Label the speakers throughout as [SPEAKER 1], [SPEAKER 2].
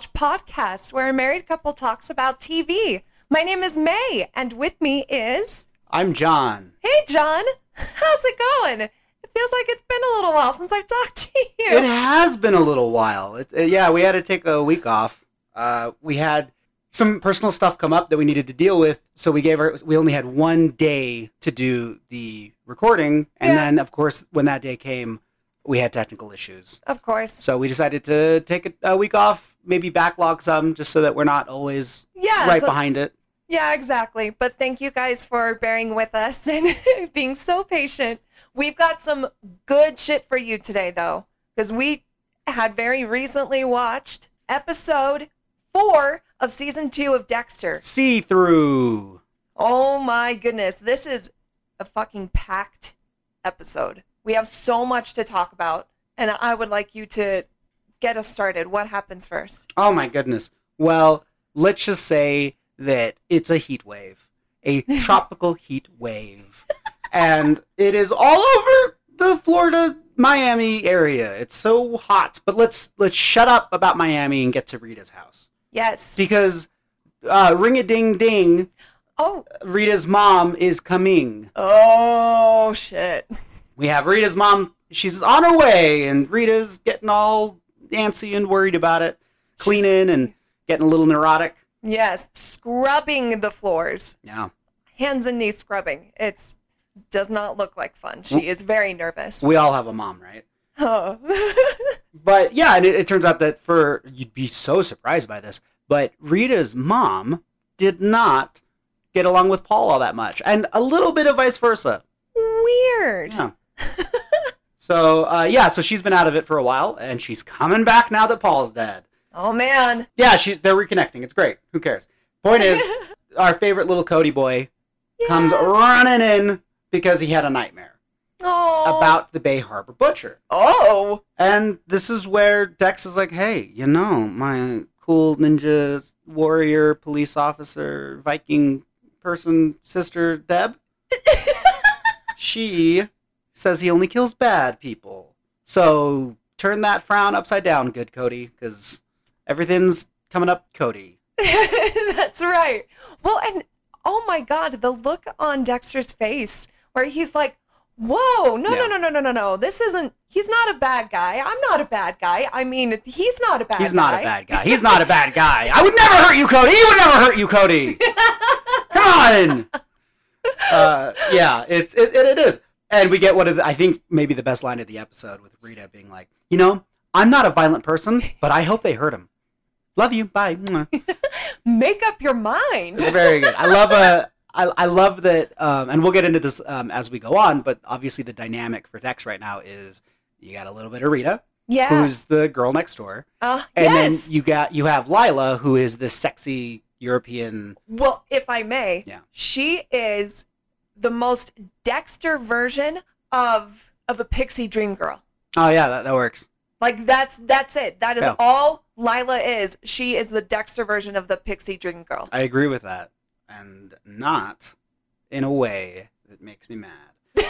[SPEAKER 1] Death Do Us Watch podcast, where a married couple talks about TV. My name is May, and with me is.
[SPEAKER 2] I'm John.
[SPEAKER 1] Hey, John. How's it going? It feels like it's been a little while since I've talked to you.
[SPEAKER 2] It has been a little while. It, yeah, we had to take a week off. Uh, we had some personal stuff come up that we needed to deal with, so we gave her. We only had one day to do the recording, and
[SPEAKER 1] Yeah.
[SPEAKER 2] then of course when that day came, we had technical issues.
[SPEAKER 1] Of course.
[SPEAKER 2] So we decided to take a, a week off, maybe backlog some, just so that we're not always
[SPEAKER 1] Yeah.
[SPEAKER 2] right
[SPEAKER 1] so-
[SPEAKER 2] behind it.
[SPEAKER 1] Yeah, exactly. But thank you guys for bearing with us and being so patient. We've got some good shit for you today, though, because we had very recently watched episode four of season two of Dexter.
[SPEAKER 2] See through.
[SPEAKER 1] Oh my goodness. This is a fucking packed episode. We have so much to talk about, and I would like you to get us started. What happens first?
[SPEAKER 2] Oh my goodness. Well, let's just say that it's a heat wave, a tropical heat wave, and it is all over the Florida Miami area. It's so hot. But let's let's shut up about Miami and get to Rita's house
[SPEAKER 1] Yes.
[SPEAKER 2] because uh, ring a ding ding,
[SPEAKER 1] oh.
[SPEAKER 2] Rita's mom is coming.
[SPEAKER 1] Oh, shit.
[SPEAKER 2] We have Rita's mom. She's on her way, and Rita's getting all antsy and worried about it, cleaning and getting a little neurotic.
[SPEAKER 1] Yes, scrubbing the floors,
[SPEAKER 2] Yeah.
[SPEAKER 1] hands and knees scrubbing. It's does not look like fun. She is very nervous.
[SPEAKER 2] We all have a mom, right?
[SPEAKER 1] Oh.
[SPEAKER 2] But yeah, and it, it turns out that for you'd be so surprised by this, but Rita's mom did not get along with Paul all that much, and a little bit of vice versa.
[SPEAKER 1] Weird.
[SPEAKER 2] Yeah. so uh, yeah, so she's been out of it for a while, and she's coming back now that Paul's dead.
[SPEAKER 1] Oh man.
[SPEAKER 2] Yeah, she's they're reconnecting. It's great. Who cares? Point is, our favorite little Cody boy comes running in because he had a nightmare
[SPEAKER 1] Oh.
[SPEAKER 2] about the Bay Harbor Butcher.
[SPEAKER 1] Oh.
[SPEAKER 2] And this is where Dex is like, hey, you know, my cool ninja warrior, police officer, Viking person, sister, Deb, she says he only kills bad people. So turn that frown upside down, good Cody, because everything's coming up Cody.
[SPEAKER 1] That's right. Well, and oh my god, the look on Dexter's face where he's like, "Whoa, no, no,
[SPEAKER 2] Yeah.
[SPEAKER 1] no, no, no, no, no. This isn't. He's not a bad guy. I'm not a bad guy. I mean, he's not a bad. Guy.
[SPEAKER 2] He's not a bad guy. He's not a bad guy. I would never hurt you, Cody. He would never hurt you, Cody. Come on. Uh, yeah, it's it, it, it is, and we get one of the, I think maybe the best line of the episode with Rita being like, you know, I'm not a violent person, but I hope they hurt him. Love you. Bye.
[SPEAKER 1] Make up your mind.
[SPEAKER 2] It's very good. I love uh, I, I love that, um, and we'll get into this um, as we go on. But obviously, the dynamic for Dex right now is you got a little bit of Rita,
[SPEAKER 1] Yeah.
[SPEAKER 2] who's the girl next door,
[SPEAKER 1] uh,
[SPEAKER 2] and
[SPEAKER 1] yes.
[SPEAKER 2] then you got you have Lila, who is this sexy European.
[SPEAKER 1] Well, if I may,
[SPEAKER 2] Yeah.
[SPEAKER 1] she is the most Dexter version of of a pixie dream girl.
[SPEAKER 2] Oh yeah, that, that works.
[SPEAKER 1] Like that's that's it. That is
[SPEAKER 2] Yeah.
[SPEAKER 1] all Lila is. She is the Dexter version of the pixie dream girl.
[SPEAKER 2] I agree with that, and not in a way that makes me mad.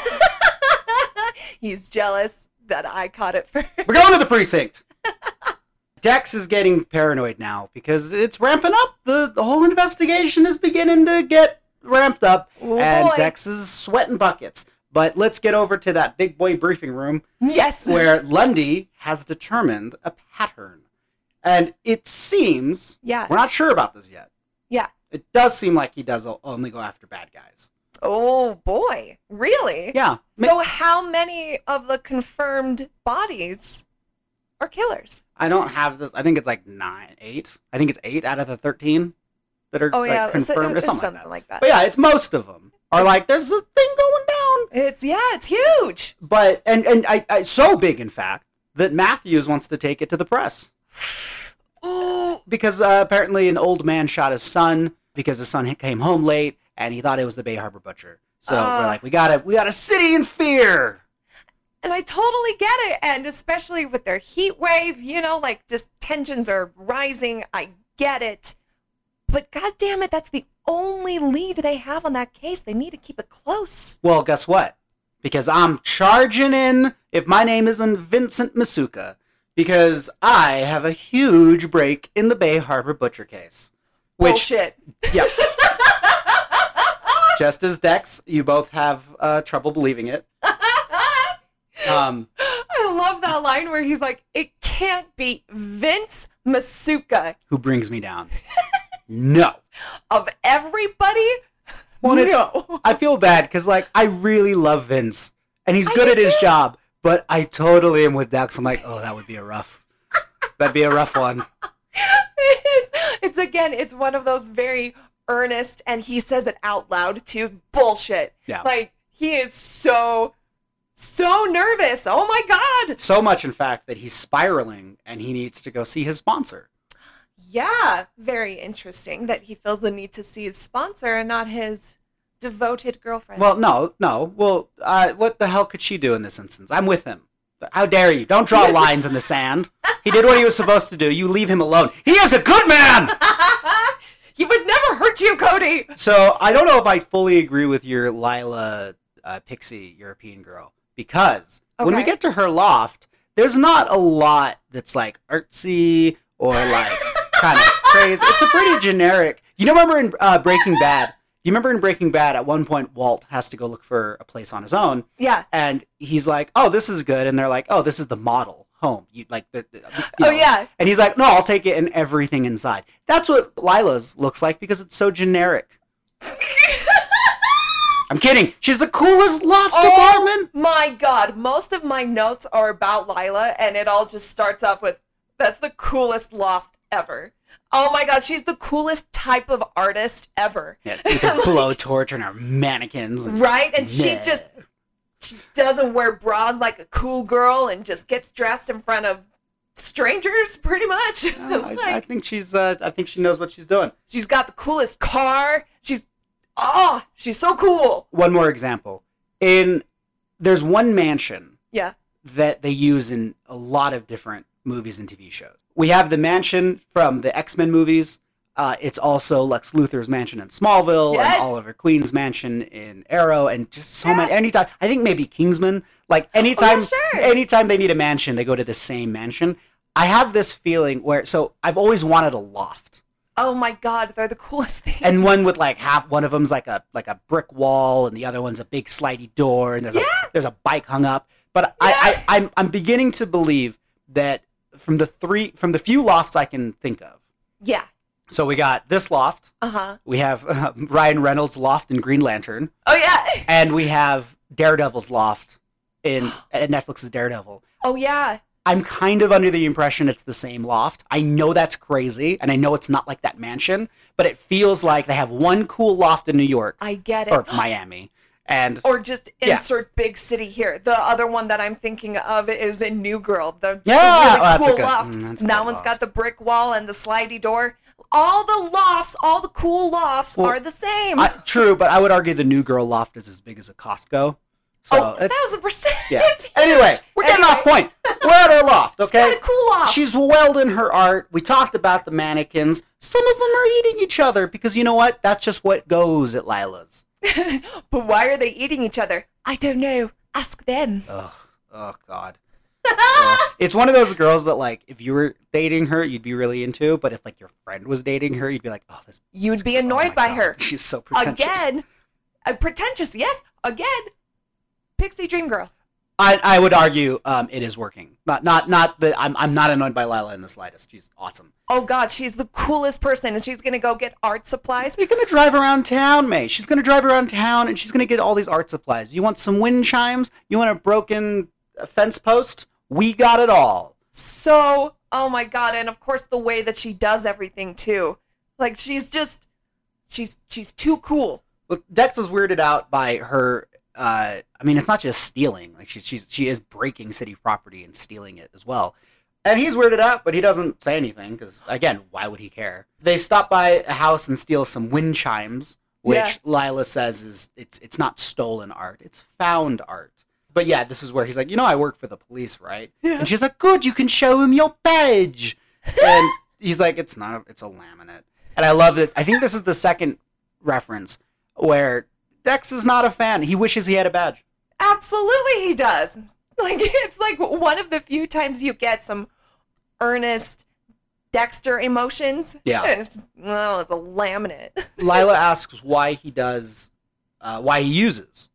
[SPEAKER 1] He's jealous that I caught it first.
[SPEAKER 2] We're going to the precinct. Dex is getting paranoid now because it's ramping up. the The whole investigation is beginning to get ramped up, and
[SPEAKER 1] boy.
[SPEAKER 2] Dex is sweating buckets. But let's get over to that big boy briefing room
[SPEAKER 1] Yes.
[SPEAKER 2] where Lundy has determined a pattern. And it seems,
[SPEAKER 1] Yeah.
[SPEAKER 2] we're not sure about this yet.
[SPEAKER 1] Yeah.
[SPEAKER 2] It does seem like he does only go after bad guys.
[SPEAKER 1] Oh boy. Really?
[SPEAKER 2] Yeah.
[SPEAKER 1] So how many of the confirmed bodies are killers?
[SPEAKER 2] I don't have this. I think it's like nine, eight. I think it's eight out of the 13 that are
[SPEAKER 1] Oh
[SPEAKER 2] like,
[SPEAKER 1] yeah, it
[SPEAKER 2] confirmed
[SPEAKER 1] it
[SPEAKER 2] or something,
[SPEAKER 1] something
[SPEAKER 2] like that.
[SPEAKER 1] like that.
[SPEAKER 2] But yeah, it's most of them are like, there's a thing going down.
[SPEAKER 1] It's yeah, it's huge.
[SPEAKER 2] But, and, and I, I, so big, in fact, that Matthews wants to take it to the press.
[SPEAKER 1] Ooh.
[SPEAKER 2] because uh, apparently an old man shot his son because his son came home late and he thought it was the Bay Harbor butcher. So
[SPEAKER 1] Ah.
[SPEAKER 2] we're like, we gotta, we got a city in fear.
[SPEAKER 1] And I totally get it. And especially with their heat wave, you know, like just tensions are rising. I get it. But god damn it, that's the only lead they have on that case. They need to keep it close.
[SPEAKER 2] Well, guess what? Because I'm charging in. If my name isn't Vincent Masuka, because I have a huge break in the Bay Harbor Butcher case. Which,
[SPEAKER 1] Bullshit.
[SPEAKER 2] yeah. just as Dex, you both have uh, trouble believing it. Um,
[SPEAKER 1] I love that line where he's like, "It can't be Vince Masuka
[SPEAKER 2] who brings me down? No.
[SPEAKER 1] of everybody."
[SPEAKER 2] Well,
[SPEAKER 1] no.
[SPEAKER 2] I feel bad because like I really love Vince and he's
[SPEAKER 1] I
[SPEAKER 2] good at his
[SPEAKER 1] too.
[SPEAKER 2] job, but I totally am with Dex. I'm like, oh, that would be a rough. That'd be a rough one.
[SPEAKER 1] it's, it's again, it's one of those very earnest, and he says it out loud too. Bullshit.
[SPEAKER 2] Yeah.
[SPEAKER 1] Like he is so, so nervous. Oh my god.
[SPEAKER 2] So much, in fact, that he's spiraling and he needs to go see his sponsor.
[SPEAKER 1] Yeah, very interesting that he feels the need to see his sponsor and not his devoted girlfriend.
[SPEAKER 2] Well, no, no. Well, uh, what the hell could she do in this instance? I'm with him. How dare you? Don't draw lines in the sand. He did what he was supposed to do. You leave him alone. He is a good man!
[SPEAKER 1] he would never hurt you, Cody.
[SPEAKER 2] So I don't know if I fully agree with your Lila uh, Pixie European girl because when we get to her loft, there's not a lot that's like artsy or like kind of crazy. It's a pretty generic. You know, remember in uh, Breaking Bad? You remember in Breaking Bad, at one point Walt has to go look for a place on his own,
[SPEAKER 1] Yeah.
[SPEAKER 2] and he's like, "Oh, this is good," and they're like, "Oh, this is the model home." You like the, the- you
[SPEAKER 1] Oh yeah.
[SPEAKER 2] And he's like, "No, I'll take it and everything inside." That's what Lila's looks like because it's so generic. I'm kidding. She's the coolest loft
[SPEAKER 1] Oh
[SPEAKER 2] apartment.
[SPEAKER 1] my god, most of my notes are about Lila, and it all just starts off with that's the coolest loft ever. Oh my god, she's the coolest type of artist ever.
[SPEAKER 2] Yeah, with her blowtorch and her mannequins. and-
[SPEAKER 1] Right? And she
[SPEAKER 2] Yeah.
[SPEAKER 1] just she doesn't wear bras like a cool girl and just gets dressed in front of strangers pretty much.
[SPEAKER 2] Oh, I, I think she's. Uh, I think she knows what she's doing.
[SPEAKER 1] she's got the coolest car. She's oh, she's so cool.
[SPEAKER 2] One more example. In there's one mansion
[SPEAKER 1] Yeah.
[SPEAKER 2] that they use in a lot of different movies and TV shows. We have the mansion from the X Men movies. Uh, it's also Lex Luthor's mansion in Smallville
[SPEAKER 1] Yes.
[SPEAKER 2] and Oliver Queen's mansion in Arrow, and just so many.
[SPEAKER 1] Yes.
[SPEAKER 2] Anytime, I think maybe Kingsman. Like anytime,
[SPEAKER 1] sure.
[SPEAKER 2] anytime they need a mansion, they go to the same mansion. I have this feeling where so I've always wanted a loft,
[SPEAKER 1] Oh my god, they're the coolest things.
[SPEAKER 2] and one with like half one of them's like a like a brick wall, and the other one's a big slidey door, and there's
[SPEAKER 1] Yeah.
[SPEAKER 2] a there's a bike hung up. But I, I I'm I'm beginning to believe that from the three from the few lofts I can think of.
[SPEAKER 1] Yeah.
[SPEAKER 2] So we got this loft,
[SPEAKER 1] Uh-huh.
[SPEAKER 2] we have uh, Ryan Reynolds' loft in Green Lantern,
[SPEAKER 1] Oh yeah.
[SPEAKER 2] and we have Daredevil's loft in uh, Netflix's Daredevil.
[SPEAKER 1] Oh yeah.
[SPEAKER 2] I'm kind of under the impression it's the same loft. I know that's crazy, and I know it's not like that mansion, but it feels like they have one cool loft in New York
[SPEAKER 1] I get it.
[SPEAKER 2] or Miami, and
[SPEAKER 1] Or just
[SPEAKER 2] Yeah.
[SPEAKER 1] insert big city here. The other one that I'm thinking of is in New Girl. The, the
[SPEAKER 2] Yeah,
[SPEAKER 1] really
[SPEAKER 2] oh, that's a
[SPEAKER 1] cool
[SPEAKER 2] good-
[SPEAKER 1] loft.
[SPEAKER 2] mm,
[SPEAKER 1] that one's
[SPEAKER 2] loft.
[SPEAKER 1] got the brick wall and the slidey door. All the lofts, all the cool lofts
[SPEAKER 2] Well,
[SPEAKER 1] are the same.
[SPEAKER 2] I, true, but I would argue the New Girl loft is as big as a Costco. So
[SPEAKER 1] oh, a thousand percent.
[SPEAKER 2] yeah. Anyway, we're getting
[SPEAKER 1] Anyway,
[SPEAKER 2] off point. We're at her loft,
[SPEAKER 1] She's
[SPEAKER 2] okay?
[SPEAKER 1] cool loft.
[SPEAKER 2] She's well in her art. We talked about the mannequins. Some of them are eating each other because you know what? That's just what goes at Lila's.
[SPEAKER 1] but why are they eating each other? I don't know. Ask them.
[SPEAKER 2] Ugh. Oh God. It's one of those girls that like if you were dating her, you'd be really into, but if like your friend was dating her, you'd be like, oh, this.
[SPEAKER 1] You'd
[SPEAKER 2] this
[SPEAKER 1] be
[SPEAKER 2] girl- oh
[SPEAKER 1] annoyed
[SPEAKER 2] my
[SPEAKER 1] by
[SPEAKER 2] God,
[SPEAKER 1] her.
[SPEAKER 2] She's so pretentious.
[SPEAKER 1] Again. Uh, pretentious, yes. Again. Pixie Dream Girl.
[SPEAKER 2] I, I would argue um, it is working. Not not not that I'm I'm not annoyed by Lila in the slightest. She's awesome.
[SPEAKER 1] Oh God, she's the coolest person, and she's gonna go get art supplies.
[SPEAKER 2] You're gonna drive around town, May. She's gonna drive around town and she's gonna get all these art supplies. You want some wind chimes? You want a broken fence post? We got it all.
[SPEAKER 1] So, oh my God, and of course the way that she does everything too. Like she's just, she's she's too cool.
[SPEAKER 2] Look, Dex is weirded out by her. Uh, I mean, it's not just stealing. Like she's she's she is breaking city property and stealing it as well. And he's weirded out, but he doesn't say anything because again, why would he care? They stop by a house and steal some wind chimes, which
[SPEAKER 1] Yeah.
[SPEAKER 2] Lila says is it's it's not stolen art, it's found art. But yeah, this is where he's like, you know, I work for the police, right?
[SPEAKER 1] Yeah.
[SPEAKER 2] And she's like, good, you can show him your badge. And he's like, it's not, a, it's a laminate. And I love that. I think this is the second reference where Dex is not a fan. He wishes he had a badge.
[SPEAKER 1] Absolutely, he does. Like it's like one of the few times you get some earnest Dexter emotions.
[SPEAKER 2] Yeah.
[SPEAKER 1] It's, well, it's a laminate.
[SPEAKER 2] Lila asks why he does, uh, why he uses,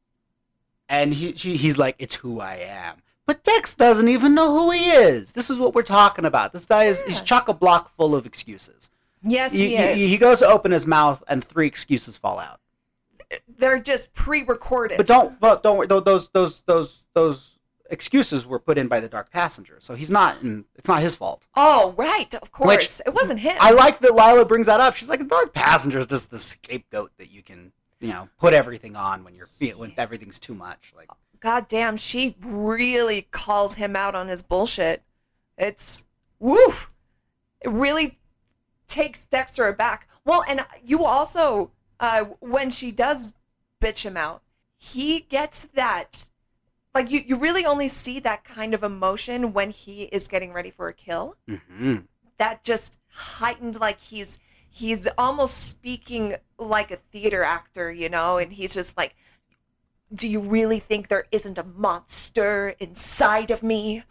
[SPEAKER 2] and he she, he's like, "It's who I am." But Dex doesn't even know who he is. This is what we're talking about. This guy is he's
[SPEAKER 1] Yeah.
[SPEAKER 2] chock a block full of excuses.
[SPEAKER 1] Yes, he,
[SPEAKER 2] He,
[SPEAKER 1] is.
[SPEAKER 2] he, he goes to open his mouth, and three excuses fall out.
[SPEAKER 1] They're just pre-recorded.
[SPEAKER 2] But don't, but don't. Those those those those excuses were put in by the Dark Passenger, so he's not. In, it's not his fault.
[SPEAKER 1] oh, right. Of course. it wasn't him.
[SPEAKER 2] I like that Lila brings that up. She's like, the Dark Passenger is just the scapegoat that you can, you know, put everything on when you're when everything's too much. Like,
[SPEAKER 1] God damn, she really calls him out on his bullshit. It's woof. It really takes Dexter aback. Well, and you also, uh, when she does bitch him out, he gets that. Like you, you really only see that kind of emotion when he is getting ready for a kill.
[SPEAKER 2] hmm
[SPEAKER 1] That just heightened, like he's he's almost speaking like a theater actor, you know, and he's just like, "Do you really think there isn't a monster inside of me?"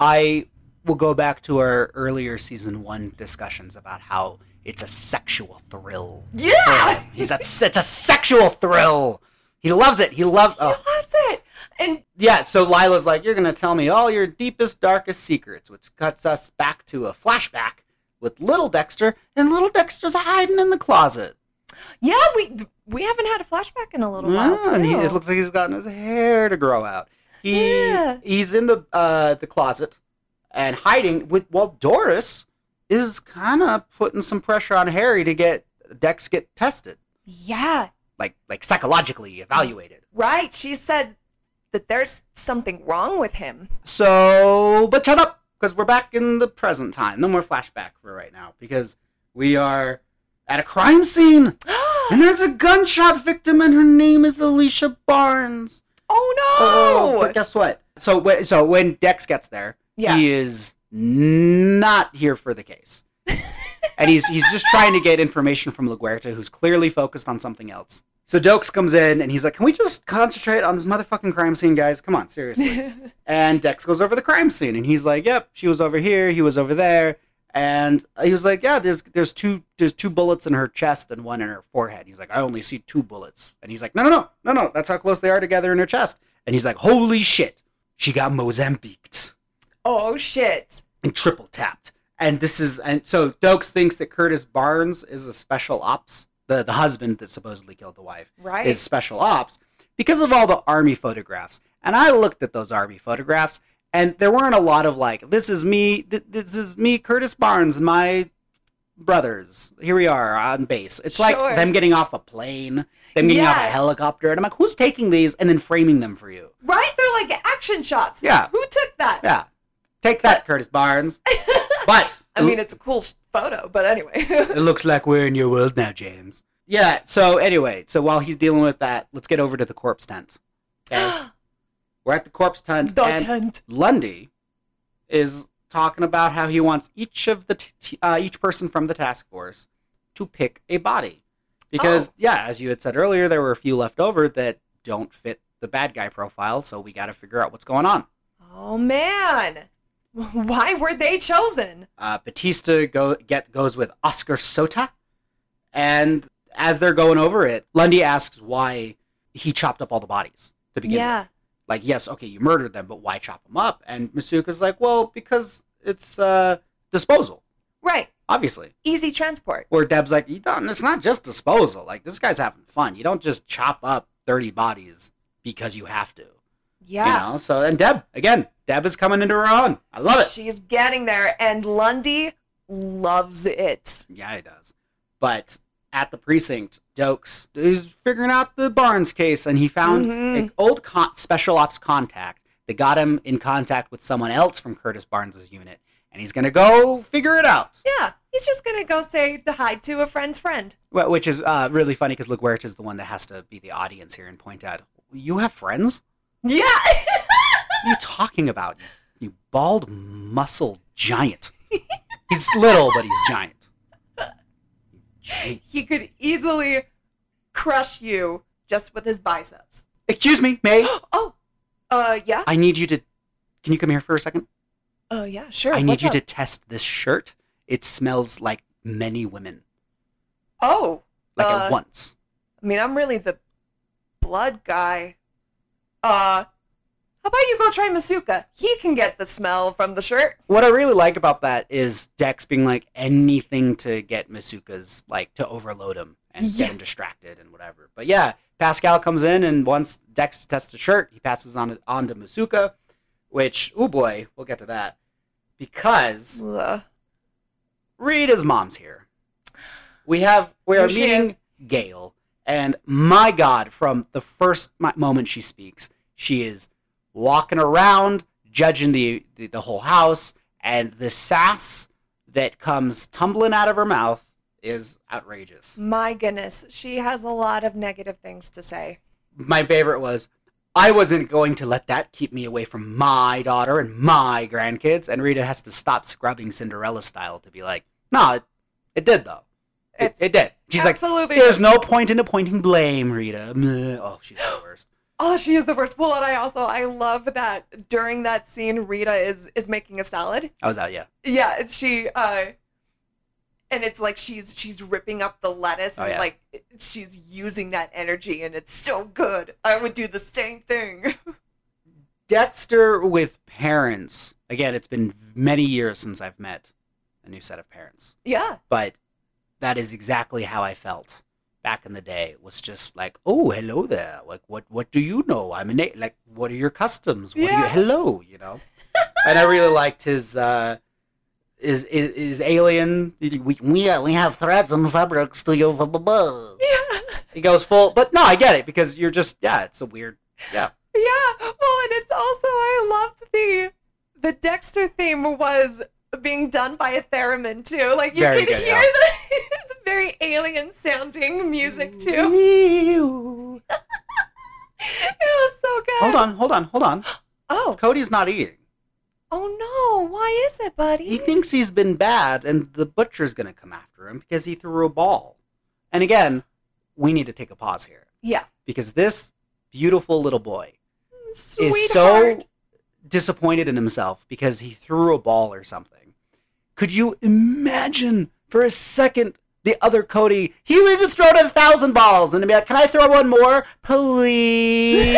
[SPEAKER 2] I will go back to our earlier season one discussions about how it's a sexual thrill.
[SPEAKER 1] Yeah.
[SPEAKER 2] He's a, it's a sexual thrill. He loves it. He loves.
[SPEAKER 1] he
[SPEAKER 2] Oh,
[SPEAKER 1] loves it, and
[SPEAKER 2] yeah. So Lila's like, you're gonna tell me all your deepest, darkest secrets, which cuts us back to a flashback with little Dexter, and little Dexter's hiding in the closet.
[SPEAKER 1] yeah, we we haven't had a flashback in a little while
[SPEAKER 2] Yeah, and he, it looks like he's gotten his hair to grow out. He
[SPEAKER 1] Yeah.
[SPEAKER 2] he's in the uh, the closet and hiding with while Doris is kind of putting some pressure on Harry to get Dex get tested,
[SPEAKER 1] yeah,
[SPEAKER 2] like like psychologically evaluated.
[SPEAKER 1] right. She said that there's something wrong with him.
[SPEAKER 2] So, but shut up, because we're back in the present time. No more flashback for right now, because we are at a crime scene, and there's a gunshot victim, and her name is Alicia Barnes.
[SPEAKER 1] oh no!
[SPEAKER 2] Oh, but guess what? So, so when Dex gets there,
[SPEAKER 1] Yeah.
[SPEAKER 2] he is not here for the case, and he's he's just trying to get information from LaGuerta, who's clearly focused on something else. So Dokes comes in and he's like, "Can we just concentrate on this motherfucking crime scene, guys? Come on, seriously." and Dex goes over the crime scene, and he's like, "Yep, she was over here, he was over there." And he was like, "Yeah, there's there's two there's two bullets in her chest and one in her forehead." He's like, "I only see two bullets." And he's like, "No, no, no, no, no. That's how close they are together in her chest." And he's like, "Holy shit, she got Mozambiqued
[SPEAKER 1] Oh, oh shit!
[SPEAKER 2] and triple tapped." And this is and so Dokes thinks that Curtis Barnes is a special ops, the the husband that supposedly killed the wife
[SPEAKER 1] Right.
[SPEAKER 2] is special ops because of all the army photographs. And I looked at those army photographs, and there weren't a lot of like, "This is me. Th- this is me, Curtis Barnes, and my brothers. Here we are on base." It's
[SPEAKER 1] Sure.
[SPEAKER 2] like them getting off a plane, them getting off a helicopter, and I'm like, "Who's taking these and then framing them for you?"
[SPEAKER 1] right? They're like action shots.
[SPEAKER 2] Yeah.
[SPEAKER 1] Who took that?
[SPEAKER 2] Yeah, take that, Curtis Barnes. But
[SPEAKER 1] I mean, it's a cool photo, but anyway.
[SPEAKER 2] it looks like we're in your world now, James. Yeah. So anyway, so while he's dealing with that, let's get over to the corpse tent. Okay. We're at the corpse tent,
[SPEAKER 1] the tent.
[SPEAKER 2] Lundy is talking about how he wants each of the t- t- uh, each person from the task force to pick a body, because
[SPEAKER 1] Oh.
[SPEAKER 2] yeah, as you had said earlier, there were a few left over that don't fit the bad guy profile, so we got to figure out what's going on.
[SPEAKER 1] Oh man, why were they chosen?
[SPEAKER 2] Uh, Batista go get goes with Oscar Sota, and as they're going over it, Lundy asks why he chopped up all the bodies to begin
[SPEAKER 1] Yeah.
[SPEAKER 2] with. Like, yes, okay, you murdered them, but why chop them up? And Masuka's like, well, because it's uh, disposal,
[SPEAKER 1] Right.
[SPEAKER 2] obviously.
[SPEAKER 1] Easy transport.
[SPEAKER 2] Where Deb's like, you don't, it's not just disposal. Like, this guy's having fun. You don't just chop up 30 bodies because you have to.
[SPEAKER 1] Yeah.
[SPEAKER 2] You know? So, and Deb, again, Deb is coming into her own. I love it.
[SPEAKER 1] She's getting there, and Lundy loves it.
[SPEAKER 2] Yeah, he does. But at the precinct, Dokes is figuring out the Barnes case, and he found
[SPEAKER 1] Mhm.
[SPEAKER 2] an old con- special ops contact that got him in contact with someone else from Curtis Barnes's unit, and he's gonna go figure it out.
[SPEAKER 1] Yeah. He's just gonna go say the hi to a friend's friend.
[SPEAKER 2] Wh- Which is uh, really funny because LaGuerta is the one that has to be the audience here and point out, "You have friends?
[SPEAKER 1] Yeah.
[SPEAKER 2] What are you talking about? You bald, muscle giant. He's little, but he's giant." Giant.
[SPEAKER 1] he could easily crush you just with his biceps.
[SPEAKER 2] Excuse me, May.
[SPEAKER 1] Oh, uh, yeah.
[SPEAKER 2] I need you to. Can you come here for a second?
[SPEAKER 1] Oh yeah, sure.
[SPEAKER 2] I need
[SPEAKER 1] What's
[SPEAKER 2] you
[SPEAKER 1] up?
[SPEAKER 2] to test this shirt. It smells like many women,
[SPEAKER 1] Oh,
[SPEAKER 2] like
[SPEAKER 1] Uh,
[SPEAKER 2] at once.
[SPEAKER 1] I mean, I'm really the blood guy. Uh, how about you go try Masuka? He can get the smell from the shirt.
[SPEAKER 2] What I really like about that is Dex being like anything to get Masuka's like to overload him and
[SPEAKER 1] Yeah.
[SPEAKER 2] get him distracted and whatever. But yeah, Pascal comes in and once Dex tests test the shirt. He passes on it on to Masuka, which oh boy, we'll get to that because
[SPEAKER 1] Ugh.
[SPEAKER 2] Rita's mom's here. We have we are meeting
[SPEAKER 1] is.
[SPEAKER 2] Gail, and my God, from the first moment she speaks, she is walking around, judging the, the the whole house, and the sass that comes tumbling out of her mouth is outrageous.
[SPEAKER 1] My goodness, she has a lot of negative things to say.
[SPEAKER 2] My favorite was. I wasn't going to let that keep me away from my daughter and my grandkids. And Rita has to stop scrubbing Cinderella style to be like, no, it, it did though. It, it did. She's like. There's no point in appointing blame, Rita. Oh, she's the worst.
[SPEAKER 1] Oh, she is the worst. Well, and I also I love that during that scene, Rita is is making a salad.
[SPEAKER 2] I was out, yeah.
[SPEAKER 1] Yeah, and she uh, and it's like she's she's ripping up the lettuce
[SPEAKER 2] Oh,
[SPEAKER 1] and
[SPEAKER 2] yeah.
[SPEAKER 1] like she's using that energy, and it's so good. I would do the same thing.
[SPEAKER 2] Dexter with parents. Again, it's been many years since I've met a new set of parents,
[SPEAKER 1] yeah,
[SPEAKER 2] but that is exactly how I felt back in the day. Was just like, oh, hello there. Like, what what do you know? I'm an a- like, what are your customs? What are you? Hello, you know. and I really liked his. uh is, is is alien? We we uh, we have threads and fabrics to you. Blah, blah, blah.
[SPEAKER 1] yeah.
[SPEAKER 2] He goes full, but no, I get it because you're just yeah, it's a weird yeah.
[SPEAKER 1] Yeah. Well, and it's also I loved the the Dexter theme was being done by a theremin too. Like you
[SPEAKER 2] Very
[SPEAKER 1] could
[SPEAKER 2] good,
[SPEAKER 1] hear
[SPEAKER 2] yeah.
[SPEAKER 1] the very alien sounding music too. It was so good.
[SPEAKER 2] Hold on, hold on, hold on.
[SPEAKER 1] Oh.
[SPEAKER 2] Cody's not eating.
[SPEAKER 1] Oh no. Why is it, buddy?
[SPEAKER 2] He thinks he's been bad, and the butcher's gonna come after him because he threw a ball. And again, we need to take a pause here
[SPEAKER 1] yeah.
[SPEAKER 2] because this beautiful little boy
[SPEAKER 1] Sweetheart.
[SPEAKER 2] is so disappointed in himself because he threw a ball or something. Could you imagine for a second the other Cody? He would have thrown a thousand balls and be like, "Can I throw one more, please?"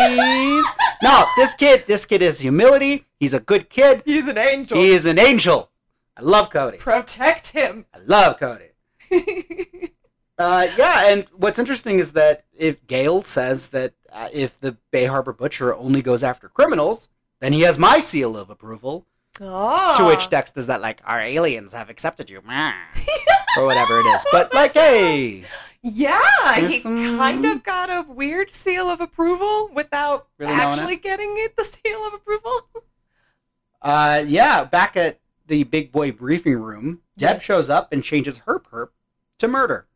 [SPEAKER 2] no, this kid, this kid is humility. He's a good kid.
[SPEAKER 1] He's an angel.
[SPEAKER 2] He is an angel. I love Cody.
[SPEAKER 1] Protect him.
[SPEAKER 2] I love Cody. Uh, yeah, and what's interesting is that if Gail says that uh, if the Bay Harbor Butcher only goes after criminals, then he has my seal of approval.
[SPEAKER 1] oh.
[SPEAKER 2] To which Dex does that like, our aliens have accepted you, or whatever it is. But like, hey,
[SPEAKER 1] Yeah,
[SPEAKER 2] There's
[SPEAKER 1] he
[SPEAKER 2] some-
[SPEAKER 1] kind of got a weird seal of approval without
[SPEAKER 2] Really knowing
[SPEAKER 1] actually getting it the seal of approval.
[SPEAKER 2] uh, yeah, back at the big boy briefing room, Deb
[SPEAKER 1] Yes.
[SPEAKER 2] shows up and changes her perp to murder.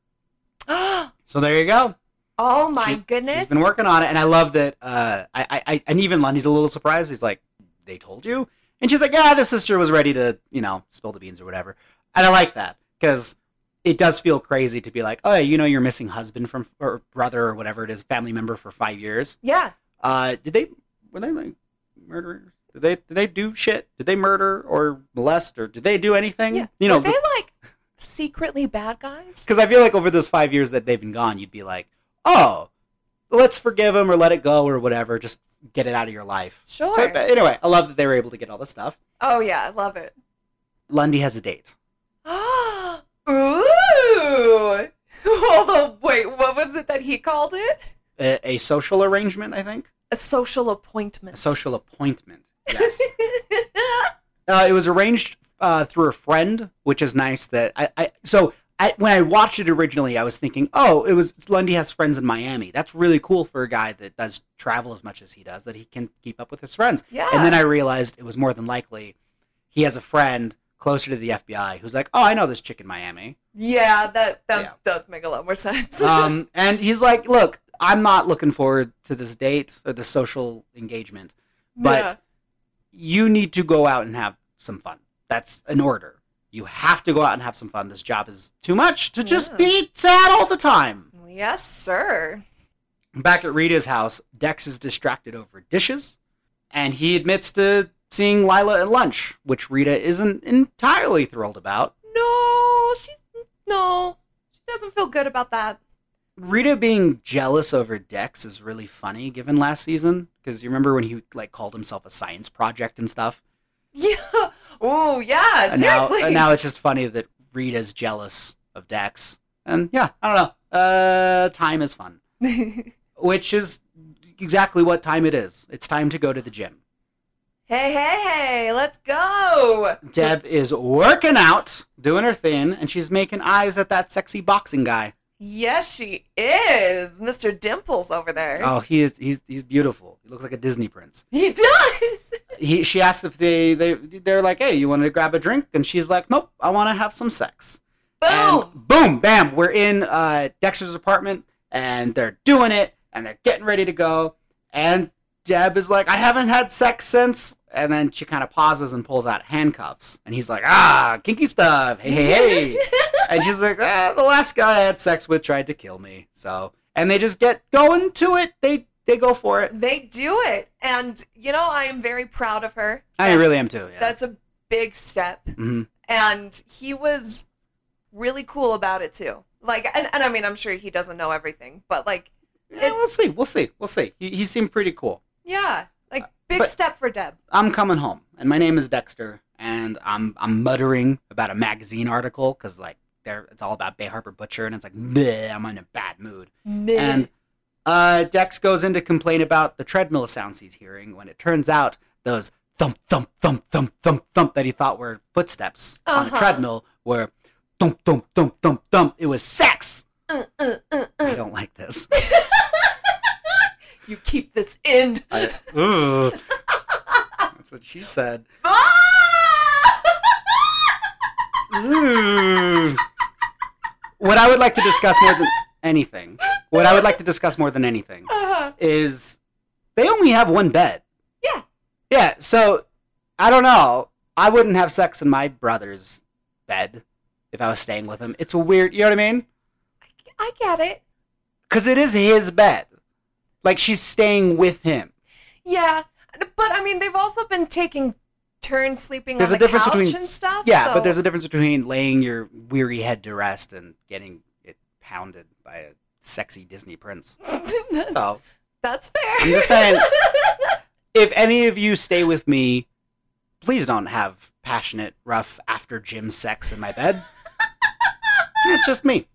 [SPEAKER 2] So there you go.
[SPEAKER 1] Oh my
[SPEAKER 2] She's-
[SPEAKER 1] goodness.
[SPEAKER 2] She's been working on it, and I love that. Uh, I, I, I, and even Lundy's a little surprised. He's like, "They told you," and she's like, "Yeah, the sister was ready to, you know, spill the beans or whatever." And I like that because it does feel crazy to be like, "Oh, you know, your missing husband from or brother or whatever it is, family member for five years."
[SPEAKER 1] Yeah.
[SPEAKER 2] Uh, did they were they like murderers? Did they did they do shit? Did they murder or molest or did they do anything?
[SPEAKER 1] Yeah.
[SPEAKER 2] You know,
[SPEAKER 1] Were they like secretly bad guys?
[SPEAKER 2] because I feel like over those five years that they've been gone, you'd be like, "Oh, let's forgive him or let it go or whatever. Just get it out of your life."
[SPEAKER 1] Sure.
[SPEAKER 2] So, anyway, I love that they were able to get all this stuff.
[SPEAKER 1] oh yeah, I love it.
[SPEAKER 2] Lundy has a date.
[SPEAKER 1] Ooh. Although, wait, what was it that he called it?
[SPEAKER 2] A, a social arrangement, I think.
[SPEAKER 1] A social appointment.
[SPEAKER 2] A social appointment. Yes. uh, it was arranged uh, through a friend, which is nice. That I, I so I, when I watched it originally, I was thinking, oh, it was Lundy has friends in Miami. That's really cool for a guy that does travel as much as he does. That he can keep up with his friends.
[SPEAKER 1] yeah.
[SPEAKER 2] And then I realized it was more than likely he has a friend closer to the FBI who's like, oh, I know this chick in Miami.
[SPEAKER 1] yeah, that that
[SPEAKER 2] Yeah.
[SPEAKER 1] does make a lot more sense.
[SPEAKER 2] um, and he's like, look, I'm not looking forward to this date or the social engagement, but
[SPEAKER 1] Yeah.
[SPEAKER 2] you need to go out and have some fun. That's an order. You have to go out and have some fun. This job is too much to just
[SPEAKER 1] Yeah.
[SPEAKER 2] be sad all the time.
[SPEAKER 1] Yes, sir.
[SPEAKER 2] Back at Rita's house, Dex is distracted over dishes, and he admits to seeing Lila at lunch, which Rita isn't entirely thrilled about.
[SPEAKER 1] No, she's no. She doesn't feel good about that.
[SPEAKER 2] Rita being jealous over Dex is really funny given last season because you remember when he like called himself a science project and stuff.
[SPEAKER 1] Yeah. Oh, yeah.
[SPEAKER 2] And now,
[SPEAKER 1] Seriously.
[SPEAKER 2] and now it's just funny that Rita's jealous of Dex. And yeah, I don't know. Uh, time is fun, which is exactly what time it is. It's time to go to the gym.
[SPEAKER 1] Hey, hey, hey, let's go.
[SPEAKER 2] Deb is working out, doing her thing, and she's making eyes at that sexy boxing guy.
[SPEAKER 1] Yes, she is. Mr. Dimples over there.
[SPEAKER 2] Oh, he is he's he's beautiful. He looks like a Disney prince.
[SPEAKER 1] He does.
[SPEAKER 2] He she asked if they they they're like, "Hey, you want to grab a drink?" And she's like, "Nope, I want to have some sex."
[SPEAKER 1] Boom.
[SPEAKER 2] And boom, bam, we're in uh, Dexter's apartment, and they're doing it, and they're getting ready to go. And Deb is like, "I haven't had sex since." And then she kind of pauses and pulls out handcuffs, and he's like, "Ah, kinky stuff. Hey, hey, hey." and she's like, ah, "The last guy I had sex with tried to kill me." So, and they just get going to it. They they go for it.
[SPEAKER 1] They do it. And, you know, I am very proud of her.
[SPEAKER 2] I really am too. Yeah.
[SPEAKER 1] That's a big step.
[SPEAKER 2] hmm
[SPEAKER 1] And he was really cool about it too. Like, and, and I mean, I'm sure he doesn't know everything, but like,
[SPEAKER 2] Yeah, we'll see. We'll see. We'll see. He, he seemed pretty cool.
[SPEAKER 1] yeah, big
[SPEAKER 2] but-
[SPEAKER 1] step for Deb.
[SPEAKER 2] I'm coming home, and my name is Dexter, and I'm I'm muttering about a magazine article because like there it's all about Bay Harbor Butcher, and it's like Bleh, I'm in a bad mood. And uh, Dex goes in to complain about the treadmill sounds he's hearing when it turns out those thump thump thump thump thump thump that he thought were footsteps on the
[SPEAKER 1] Uh-huh.
[SPEAKER 2] treadmill were thump thump thump thump thump. It was sex.
[SPEAKER 1] Uh, uh, uh,
[SPEAKER 2] I
[SPEAKER 1] uh.
[SPEAKER 2] don't like this.
[SPEAKER 1] You keep this in.
[SPEAKER 2] I. That's what she said. Ooh. What I would like to discuss more than anything, what I would like to discuss more than anything,
[SPEAKER 1] Uh-huh.
[SPEAKER 2] is they only have one bed.
[SPEAKER 1] Yeah.
[SPEAKER 2] Yeah, so I don't know. I wouldn't have sex in my brother's bed if I was staying with him. It's a weird, you know what I mean?
[SPEAKER 1] I get it.
[SPEAKER 2] Because it is his bed. Like she's staying with him.
[SPEAKER 1] Yeah, but I mean, they've also been taking turns sleeping
[SPEAKER 2] There's
[SPEAKER 1] on
[SPEAKER 2] a
[SPEAKER 1] the
[SPEAKER 2] difference
[SPEAKER 1] couch
[SPEAKER 2] between-
[SPEAKER 1] and stuff.
[SPEAKER 2] Yeah,
[SPEAKER 1] so-
[SPEAKER 2] but there's a difference between laying your weary head to rest and getting it pounded by a sexy Disney prince.
[SPEAKER 1] that's,
[SPEAKER 2] So
[SPEAKER 1] that's fair.
[SPEAKER 2] I'm just saying, if any of you stay with me, please don't have passionate, rough after gym sex in my bed. it's just me.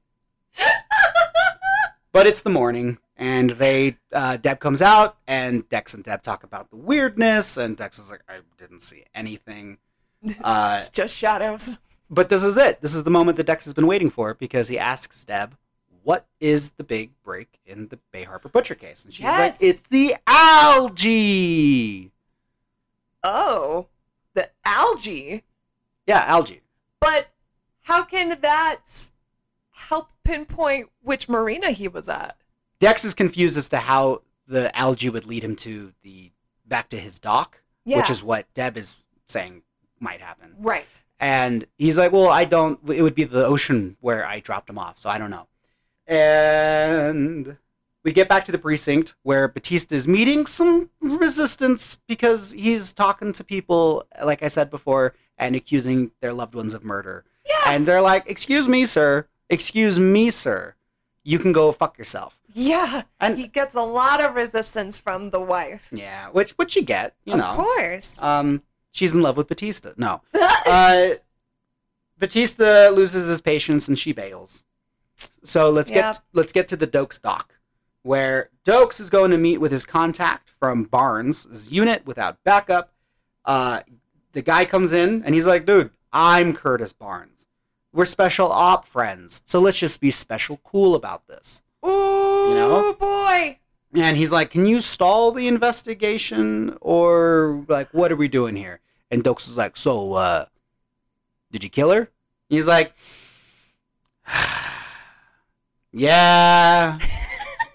[SPEAKER 2] But it's the morning, and they uh, Deb comes out, and Dex and Deb talk about the weirdness, and Dex is like, "I didn't see anything." Uh,
[SPEAKER 1] it's just shadows.
[SPEAKER 2] but this is it. This is the moment that Dex has been waiting for because he asks Deb, "What is the big break in the Bay Harbor Butcher case?" And she's
[SPEAKER 1] Yes.
[SPEAKER 2] like, "It's the algae."
[SPEAKER 1] Oh, the algae.
[SPEAKER 2] Yeah, algae.
[SPEAKER 1] But how can that help pinpoint which marina he was at?
[SPEAKER 2] Dex is confused as to how the algae would lead him to the back to his dock,
[SPEAKER 1] Yeah.
[SPEAKER 2] which is what Deb is saying might happen.
[SPEAKER 1] right.
[SPEAKER 2] And he's like, "Well, I don't. It would be the ocean where I dropped him off, so I don't know." And we get back to the precinct where Batista is meeting some resistance because he's talking to people, like I said before, and accusing their loved ones of murder.
[SPEAKER 1] Yeah.
[SPEAKER 2] And they're like, "Excuse me, sir. Excuse me, sir. You can go fuck yourself."
[SPEAKER 1] yeah.
[SPEAKER 2] And
[SPEAKER 1] He gets a lot of resistance from the wife.
[SPEAKER 2] yeah, which which you get, you
[SPEAKER 1] of
[SPEAKER 2] know.
[SPEAKER 1] Of course.
[SPEAKER 2] Um, she's in love with Batista. No, uh, Batista loses his patience and she bails. So let's
[SPEAKER 1] Yep.
[SPEAKER 2] get let's get to the Dokes dock, where Dokes is going to meet with his contact from Barnes' unit without backup. Uh, the guy comes in and he's like, "Dude, I'm Curtis Barnes. We're special op friends, so let's just be special cool about this."
[SPEAKER 1] Ooh,
[SPEAKER 2] know?
[SPEAKER 1] boy.
[SPEAKER 2] And he's like, "Can you stall the investigation, or like, what are we doing here?" And Dokes is like, "So, uh, did you kill her?" He's like, "Yeah,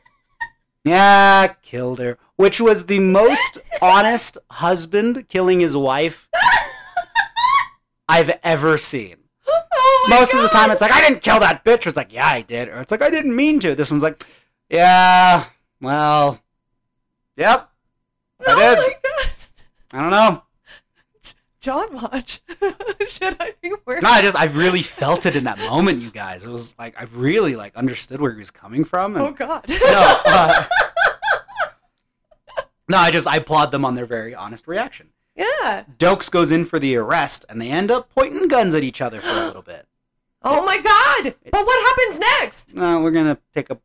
[SPEAKER 2] yeah, killed her." Which was the most honest husband killing his wife I've ever seen.
[SPEAKER 1] Oh
[SPEAKER 2] Most of the time, it's like, "I didn't kill that bitch." Or it's like, "Yeah, I did," or it's like, "I didn't mean to." This one's like, "Yeah, well, yep." I
[SPEAKER 1] oh
[SPEAKER 2] did.
[SPEAKER 1] my God.
[SPEAKER 2] I don't know.
[SPEAKER 1] John watch? Should I be worried?
[SPEAKER 2] No, I just I really felt it in that moment, you guys. It was like I really like understood where he was coming from. And,
[SPEAKER 1] Oh God.
[SPEAKER 2] no, uh, no, I just I applaud them on their very honest reaction.
[SPEAKER 1] Yeah.
[SPEAKER 2] Dokes goes in for the arrest, and they end up pointing guns at each other for a little bit.
[SPEAKER 1] Oh my God. But what happens next?
[SPEAKER 2] No, we're gonna take a,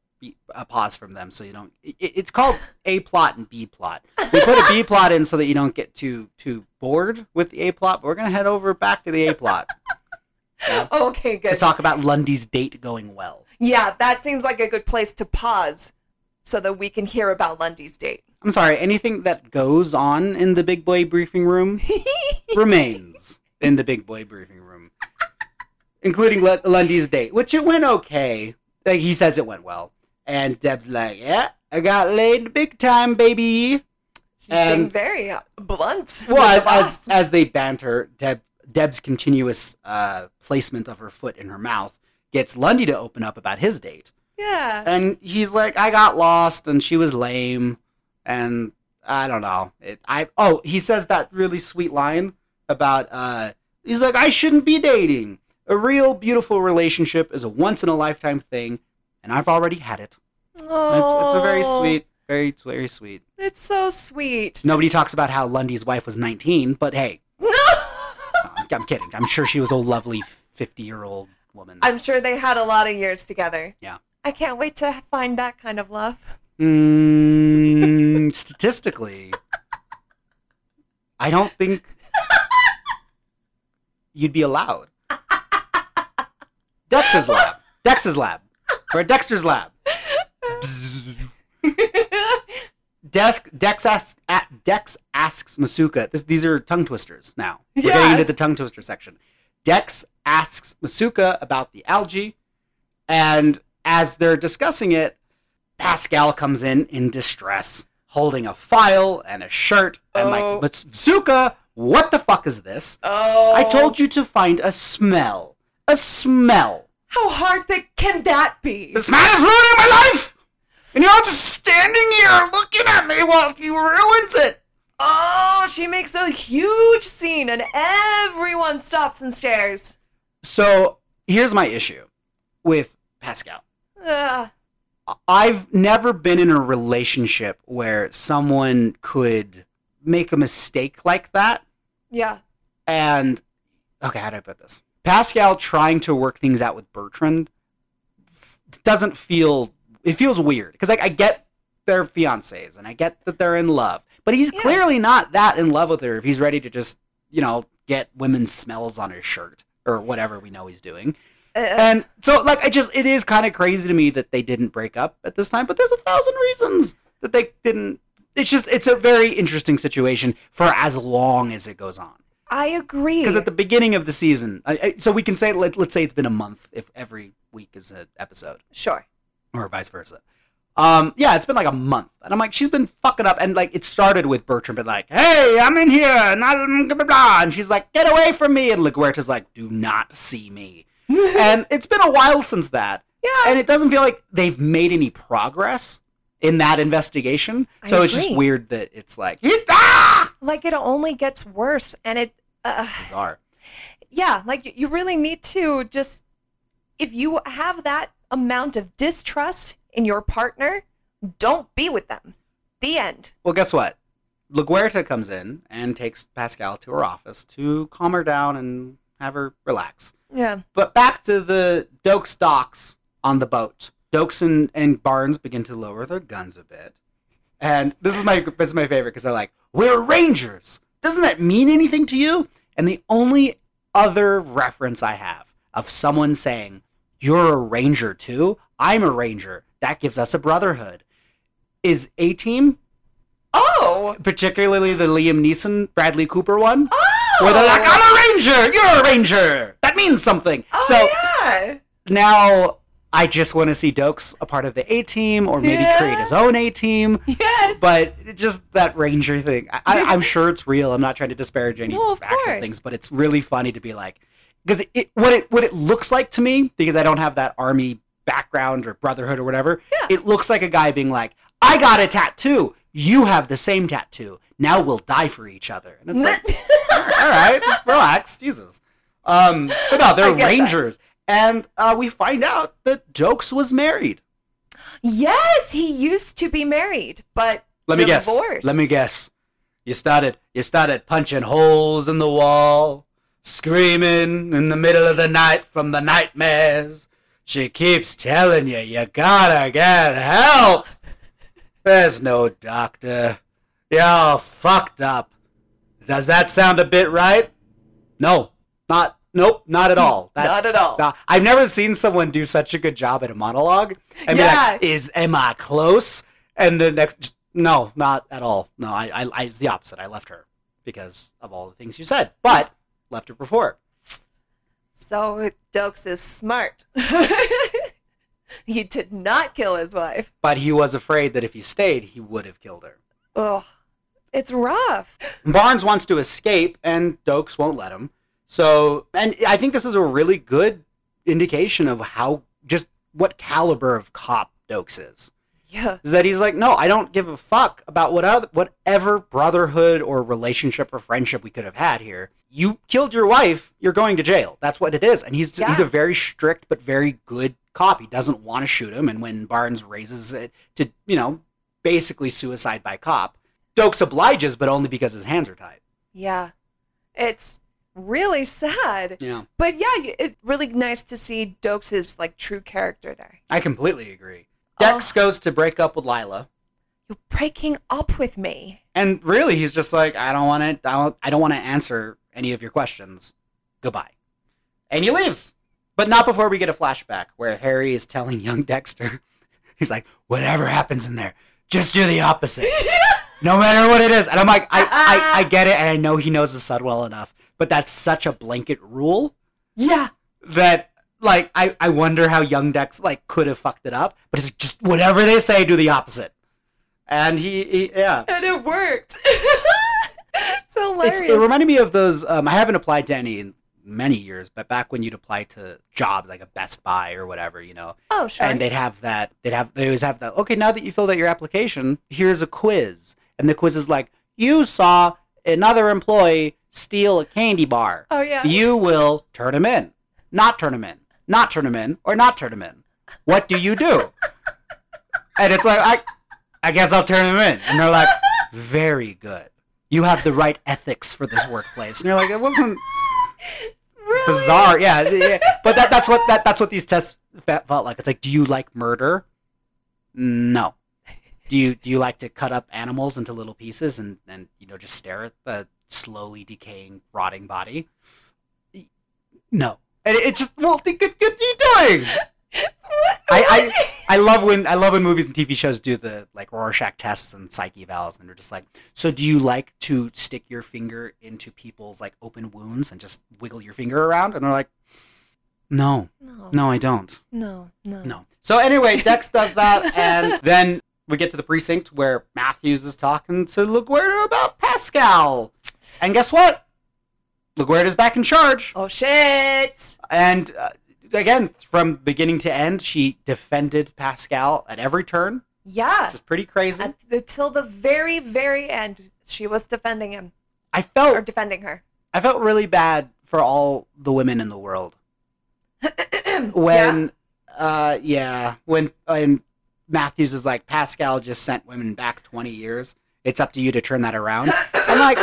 [SPEAKER 2] a pause from them so you don't. It, it's called A plot and B plot. We put a B plot in so that you don't get too too bored with the A plot. But we're gonna head over back to the A plot
[SPEAKER 1] Okay, good.
[SPEAKER 2] to talk about Lundy's date going well.
[SPEAKER 1] Yeah, that seems like a good place to pause so that we can hear about Lundy's date.
[SPEAKER 2] I'm sorry. Anything that goes on in the big boy briefing room remains in the big boy briefing room, including L- Lundy's date, which it went okay. Like he says, it went well, and Deb's like, "Yeah, I got laid big time, baby."
[SPEAKER 1] She's being
[SPEAKER 2] And-
[SPEAKER 1] very uh, blunt.
[SPEAKER 2] Well, as as they banter, Deb Deb's continuous uh, placement of her foot in her mouth gets Lundy to open up about his date,
[SPEAKER 1] yeah.
[SPEAKER 2] and he's like, "I got lost, and she was lame, and I don't know." It, I oh, he says that really sweet line about uh, he's like, "I shouldn't be dating. A real beautiful relationship is a once in a lifetime thing, and I've already had it." It's it's a very
[SPEAKER 1] Oh,
[SPEAKER 2] sweet, very very sweet.
[SPEAKER 1] It's so sweet.
[SPEAKER 2] Nobody talks about how Lundy's wife was 19, but hey,
[SPEAKER 1] No.
[SPEAKER 2] I'm, I'm kidding. I'm sure she was a lovely 50 year old woman.
[SPEAKER 1] I'm sure they had a lot of years together.
[SPEAKER 2] Yeah.
[SPEAKER 1] I can't wait to find that kind of love.
[SPEAKER 2] Mm, statistically, I don't think you'd be allowed. Dex's lab. Dex's lab. Or Dexter's lab. Dex, Dex, asks, at, Dex asks Masuka. This, these are tongue twisters now. We're
[SPEAKER 1] Yeah.
[SPEAKER 2] getting into the tongue twister section. Dex asks Masuka about the algae, and as they're discussing it, Pascal comes in in distress, holding a file and a shirt, and
[SPEAKER 1] Oh.
[SPEAKER 2] like, Masuka, what the fuck is this?
[SPEAKER 1] Oh.
[SPEAKER 2] I told you to find a smell. A smell.
[SPEAKER 1] How hard that can that be?
[SPEAKER 2] This man is ruining my life! And you're just standing here looking at me while he ruins it!
[SPEAKER 1] Oh, she makes a huge scene and everyone stops and stares.
[SPEAKER 2] So here's my issue with Pascal.
[SPEAKER 1] Ugh.
[SPEAKER 2] I've never been in a relationship where someone could make a mistake like that.
[SPEAKER 1] Yeah.
[SPEAKER 2] And, okay, how do I put this? Pascal trying to work things out with Bertrand f- doesn't feel, it feels weird. Because, like, I get they're fiancés and I get that they're in love. But he's
[SPEAKER 1] Yeah.
[SPEAKER 2] clearly not that in love with her if he's ready to just, you know, get women's smells on his shirt or whatever we know he's doing.
[SPEAKER 1] Uh,
[SPEAKER 2] And so, like, I just, it is kind of crazy to me that they didn't break up at this time, but there's a thousand reasons that they didn't. It's just, it's a very interesting situation for as long as it goes on.
[SPEAKER 1] I agree.
[SPEAKER 2] Because at the beginning of the season, I, I, so we can say, let, let's say it's been a month if every week is an episode,
[SPEAKER 1] sure.
[SPEAKER 2] or vice versa. Um, yeah, it's been like a month, and I'm like, she's been fucking up, and like, it started with Bertrand being like, "Hey, I'm in here," and I, blah, blah, blah, and she's like, "Get away from me," and LaGuerta's like, "Do not see me," and it's been a while since that,
[SPEAKER 1] Yeah.
[SPEAKER 2] and it doesn't feel like they've made any progress in that investigation.
[SPEAKER 1] I
[SPEAKER 2] So it's just weird that it's like, ah!
[SPEAKER 1] like it only gets worse and it uh,
[SPEAKER 2] bizarre.
[SPEAKER 1] yeah like you- you really need to just if you have that amount of distrust in your partner don't be with them the end
[SPEAKER 2] Well, guess what? LaGuerta comes in and takes Pascal to her office to calm her down and have her relax.
[SPEAKER 1] yeah
[SPEAKER 2] But back to the Dokes docks on the boat. Dokes and, and Barnes begin to lower their guns a bit. And this is my this is my favorite because they're like, We're Rangers. Doesn't that mean anything to you? And the only other reference I have of someone saying, You're a ranger too? I'm a ranger. That gives us a brotherhood. Is A Team,
[SPEAKER 1] oh
[SPEAKER 2] particularly the Liam Neeson, Bradley Cooper one,
[SPEAKER 1] oh
[SPEAKER 2] where they're like, I'm a ranger, you're a ranger. That means something.
[SPEAKER 1] oh
[SPEAKER 2] so
[SPEAKER 1] yeah
[SPEAKER 2] now I just want to see Dokes a part of the A team or maybe
[SPEAKER 1] Yeah.
[SPEAKER 2] create his own A team.
[SPEAKER 1] yes
[SPEAKER 2] But just that Ranger thing, I, I'm sure it's real. I'm not trying to disparage any
[SPEAKER 1] of
[SPEAKER 2] actual
[SPEAKER 1] course.
[SPEAKER 2] things, but it's really funny to be like, because it, it what it what it looks like to me, because I don't have that army background or brotherhood or whatever.
[SPEAKER 1] Yeah.
[SPEAKER 2] It looks like a guy being like, I got a tattoo. You have the same tattoo. Now we'll die for each other. And it's like, all right, relax, Jesus. Um, but no, they're
[SPEAKER 1] get that.
[SPEAKER 2] rangers, and uh, we find out that Doakes was married.
[SPEAKER 1] yes, he used to be married, but
[SPEAKER 2] Let me guess. Let me guess. You started. You started punching holes in the wall, screaming in the middle of the night from the nightmares. She keeps telling you you gotta get help. There's no doctor. You're all fucked up. Does that sound a bit right? No, not. Nope, not at all. That-
[SPEAKER 1] Not at all.
[SPEAKER 2] uh, I've never seen someone do such a good job at a monologue. And be
[SPEAKER 1] Yeah.
[SPEAKER 2] like, "Is am I close?" And the next, no, not at all. No, I, I, I, it's the opposite. I left her because of all the things you said, but left her before.
[SPEAKER 1] So Doakes is smart. he did not kill his wife.
[SPEAKER 2] But he was afraid that if he stayed, he would have killed her.
[SPEAKER 1] Ugh, it's rough.
[SPEAKER 2] Barnes wants to escape, and Doakes won't let him. So, and I think this is a really good indication of how just what caliber of cop Doakes is.
[SPEAKER 1] Yeah.
[SPEAKER 2] is that he's like, no, I don't give a fuck about what other, whatever brotherhood or relationship or friendship we could have had here. You killed your wife, you're going to jail. That's what it is. And he's he's a very strict but very good cop. He doesn't want to shoot him. And when Barnes raises it to, you know, basically suicide by cop, Doakes obliges, but only because his hands are tied.
[SPEAKER 1] Yeah. It's really sad.
[SPEAKER 2] Yeah,
[SPEAKER 1] But yeah, it's really nice to see Doakes' like true character there.
[SPEAKER 2] I completely agree.
[SPEAKER 1] Oh.
[SPEAKER 2] Dex goes to break up with Lila.
[SPEAKER 1] You're breaking up with me.
[SPEAKER 2] And really, he's just like, I don't want to. I don't. I don't want to answer any of your questions. Goodbye. And he leaves, but not before we get a flashback where Harry is telling young Dexter, he's like, whatever happens in there, just do the opposite, no matter what it is. And I'm like, I, I, I get it, and I know he knows the son well enough, but that's such a blanket rule
[SPEAKER 1] Yeah.
[SPEAKER 2] that. Like I, I wonder how young Dex like could have fucked it up, but it's just whatever they say, do the opposite. And he, he yeah,
[SPEAKER 1] And it worked. it's hilarious.
[SPEAKER 2] It's, it reminded me of those. Um, I haven't applied to any in many years, but back when you'd apply to jobs like a Best Buy or whatever, you know,
[SPEAKER 1] oh, sure.
[SPEAKER 2] and they'd have that. They'd have. They always have that. Okay, now that you filled out your application, here's a quiz, and the quiz is like, you saw another employee steal a candy bar.
[SPEAKER 1] oh, yeah.
[SPEAKER 2] You will turn him in, not turn him in, not turn him in, or not turn him in. What do you do? and it's like I, I guess I'll turn him in, and they're like, very good. You have the right ethics for this workplace, and you're like, it wasn't
[SPEAKER 1] really?
[SPEAKER 2] bizarre, yeah, yeah. But that that's what that that's what these tests felt like. It's like, do you like murder? No. Do you do you like to cut up animals into little pieces and and you know just stare at the slowly decaying, rotting body? No. And it's just well, what, what are you doing? I- I- I love when I love when movies and TV shows do the like Rorschach tests and psych evals, and they're just like, so do you like to stick your finger into people's like open wounds and just wiggle your finger around? And they're like, no,
[SPEAKER 1] no,
[SPEAKER 2] no, I don't.
[SPEAKER 1] no, no.
[SPEAKER 2] No. So anyway, Dex does that, and then we get to the precinct where Matthews is talking to LaGuerta about Pascal. And guess what? LaGuerta's back in charge.
[SPEAKER 1] Oh shit!
[SPEAKER 2] And uh, again, from beginning to end, she defended Pascal at every turn,
[SPEAKER 1] Yeah.
[SPEAKER 2] which is pretty crazy.
[SPEAKER 1] At, until the very, very end, she was defending him
[SPEAKER 2] I felt or
[SPEAKER 1] defending her.
[SPEAKER 2] I felt really bad for all the women in the world when uh yeah when when Matthews is like Pascal just sent women back 20 years. It's up to you to turn that around. I'm like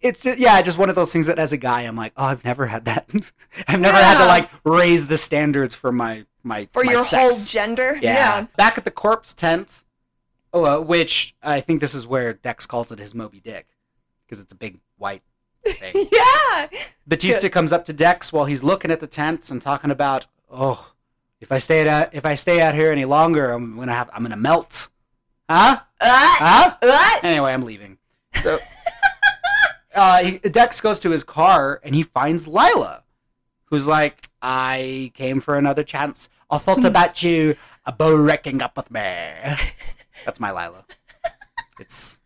[SPEAKER 2] it's just, yeah, just one of those things that as a guy I'm like, "Oh, I've never had that. I've never had to like raise the standards for my my
[SPEAKER 1] for
[SPEAKER 2] my
[SPEAKER 1] your whole gender.
[SPEAKER 2] Yeah. Back at the corpse tent, uh, which I think this is where Dex calls it his Moby Dick because it's a big white thing.
[SPEAKER 1] Yeah.
[SPEAKER 2] Batista
[SPEAKER 1] good.
[SPEAKER 2] comes up to Dex while he's looking at the tents and talking about, oh, if I stay out if I stay out here any longer, I'm gonna have I'm gonna melt. Huh?
[SPEAKER 1] Ah,
[SPEAKER 2] Huh?
[SPEAKER 1] what?
[SPEAKER 2] Anyway, I'm leaving. So uh, he, Dex goes to his car and he finds Lila, who's like, I came for another chance. I thought about you about wrecking up with me. That's my Lila. It's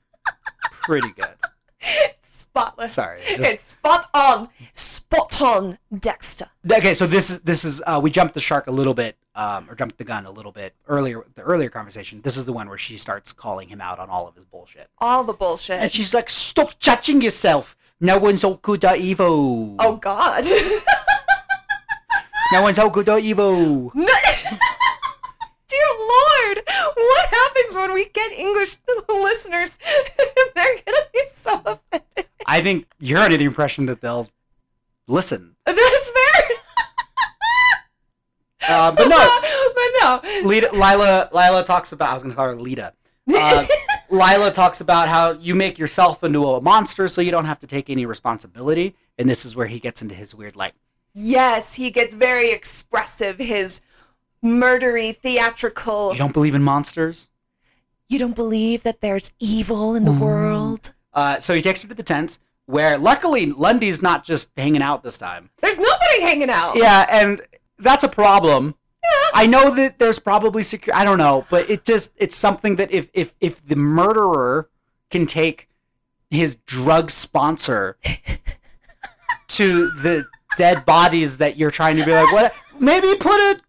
[SPEAKER 2] pretty good.
[SPEAKER 1] It's spotless.
[SPEAKER 2] Sorry. Just-
[SPEAKER 1] It's spot on. Spot on, Dexter.
[SPEAKER 2] Okay, so this is this is uh, we jumped the shark a little bit um, or jumped the gun a little bit earlier. The earlier conversation. This is the one where she starts calling him out on all of his bullshit,
[SPEAKER 1] All the bullshit.
[SPEAKER 2] and she's like, "Stop judging yourself. No one's all good or evil.
[SPEAKER 1] Oh God.
[SPEAKER 2] no one's all good or evil."
[SPEAKER 1] No- Dear Lord, what happens when we get English to the listeners? They're gonna be so offended.
[SPEAKER 2] I think you're under the impression that they'll listen,
[SPEAKER 1] That's fair.
[SPEAKER 2] Uh, but no.
[SPEAKER 1] but no.
[SPEAKER 2] Lita, Lila, Lila talks about. I was going to call her Lita. Uh, Lila talks about how you make yourself into a monster, so you don't have to take any responsibility. And this is where he gets into his weird, like,
[SPEAKER 1] Yes, he gets very expressive. His murdery, theatrical.
[SPEAKER 2] you don't believe in monsters.
[SPEAKER 1] You don't believe that there's evil in the world?
[SPEAKER 2] Uh, so he takes her to the tent, where luckily Lundy's not just hanging out this time.
[SPEAKER 1] There's nobody hanging out.
[SPEAKER 2] Yeah, and that's a problem. I know that there's probably secure. I don't know, but it just it's something that if if if the murderer can take his drug sponsor to the dead bodies that you're trying to be like, what? Maybe put a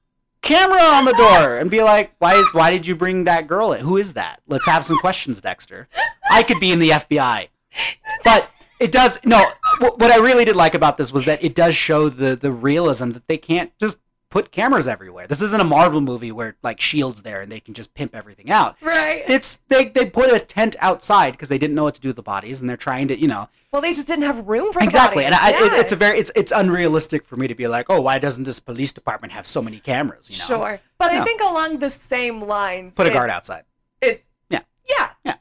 [SPEAKER 2] camera on the door and be like, why is why did you bring that girl in? Who is that? Let's have some questions, Dexter. I could be in the FBI, but it does no. What I really did like about this was that it does show the the realism that they can't just put cameras everywhere. This isn't a Marvel movie where like Shield's there and they can just pimp everything out.
[SPEAKER 1] Right.
[SPEAKER 2] It's they they put a tent outside because they didn't know what to do with the bodies and they're trying to you know
[SPEAKER 1] well, they just didn't have room for the
[SPEAKER 2] exactly. And I,
[SPEAKER 1] bodies.
[SPEAKER 2] it, it's a very it's it's unrealistic for me to be like, oh, why doesn't this police department have so many cameras? You know,
[SPEAKER 1] Sure. But
[SPEAKER 2] No.
[SPEAKER 1] I think along the same lines.
[SPEAKER 2] put a guard outside.
[SPEAKER 1] It's
[SPEAKER 2] yeah,
[SPEAKER 1] Yeah. yeah.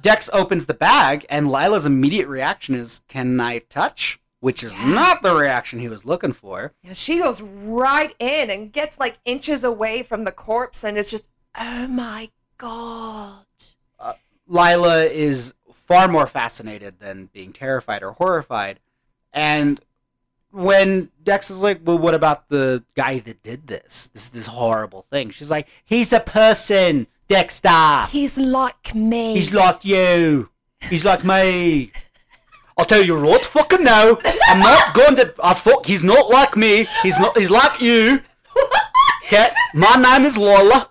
[SPEAKER 2] Dex opens the bag, and Lila's immediate reaction is, "Can I touch?" Which is not the reaction he was looking for.
[SPEAKER 1] Yeah, she goes right in and gets like inches away from the corpse, and it's just, oh my god.
[SPEAKER 2] Uh, Lila is far more fascinated than being terrified or horrified. And when Dex is like, "Well, what about the guy that did this? This this horrible thing?" She's like, "He's a person, Dexter.
[SPEAKER 1] He's like me.
[SPEAKER 2] He's like you. He's like me." I'll tell you what, fucking no. I'm not going to. I fuck. He's not like me. He's not. He's like you. Okay. My name is Lola.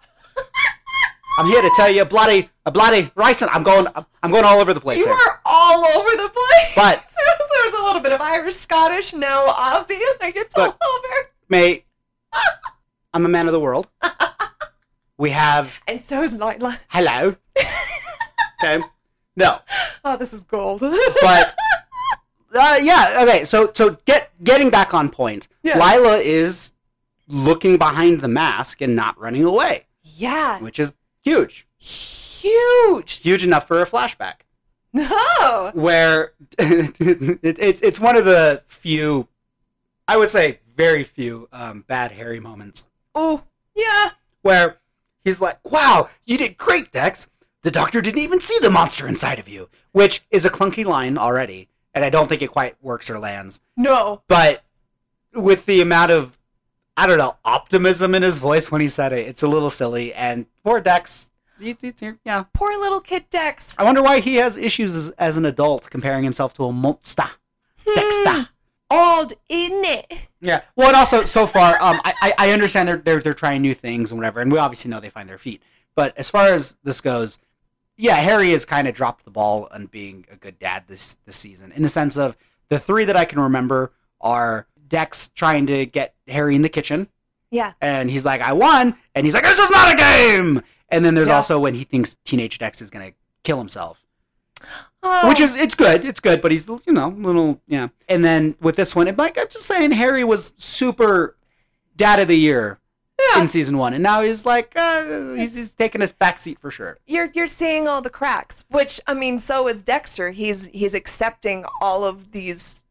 [SPEAKER 2] I'm here to tell you bloody, a bloody racing. I'm going. I'm going all over the place
[SPEAKER 1] you
[SPEAKER 2] here.
[SPEAKER 1] are all over the place.
[SPEAKER 2] But-
[SPEAKER 1] there's a little bit of Irish, Scottish, now Aussie. Like it's
[SPEAKER 2] But-
[SPEAKER 1] all over.
[SPEAKER 2] Mate, I'm a man of the world. We have
[SPEAKER 1] And so is Lila.
[SPEAKER 2] hello. Okay. No,
[SPEAKER 1] Oh, this is gold.
[SPEAKER 2] but uh, yeah. Okay. So so get getting back on point.
[SPEAKER 1] Yeah.
[SPEAKER 2] Lila is looking behind the mask and not running away,
[SPEAKER 1] yeah.
[SPEAKER 2] which is huge.
[SPEAKER 1] Huge.
[SPEAKER 2] Huge enough for a flashback.
[SPEAKER 1] No.
[SPEAKER 2] Where it, it's it's one of the few, I would say, very few um, bad Harry moments
[SPEAKER 1] Oh, yeah.
[SPEAKER 2] where he's like, "Wow, you did great, Dex. The doctor didn't even see the monster inside of you," which is a clunky line already, and I don't think it quite works or lands.
[SPEAKER 1] No.
[SPEAKER 2] But with the amount of, I don't know, optimism in his voice when he said it, it's a little silly. And poor Dex, yeah.
[SPEAKER 1] Poor little kid Dex.
[SPEAKER 2] I wonder why he has issues as, as an adult comparing himself to a monster. Hmm. Dexter.
[SPEAKER 1] Old, isn't it?
[SPEAKER 2] Yeah. Well, and also so far, um, I, I understand they're they're they're trying new things and whatever, and we obviously know they find their feet. But as far as this goes, yeah, Harry has kind of dropped the ball on being a good dad this this season, in the sense of the three that I can remember are Dex trying to get Harry in the kitchen,
[SPEAKER 1] Yeah.
[SPEAKER 2] and he's like, "I won," and he's like, "This is not a game." And then there's
[SPEAKER 1] Yeah.
[SPEAKER 2] also when he thinks teenage Dex is gonna kill himself,
[SPEAKER 1] Oh,
[SPEAKER 2] which is it's good, it's good, but he's you know little yeah. And then with this one, like I'm just saying, Harry was super dad of the year
[SPEAKER 1] Yeah.
[SPEAKER 2] in season one, and now he's like uh, he's, he's taking his back seat for sure.
[SPEAKER 1] you're you're seeing all the cracks. Which I mean, so is Dexter. He's he's accepting all of these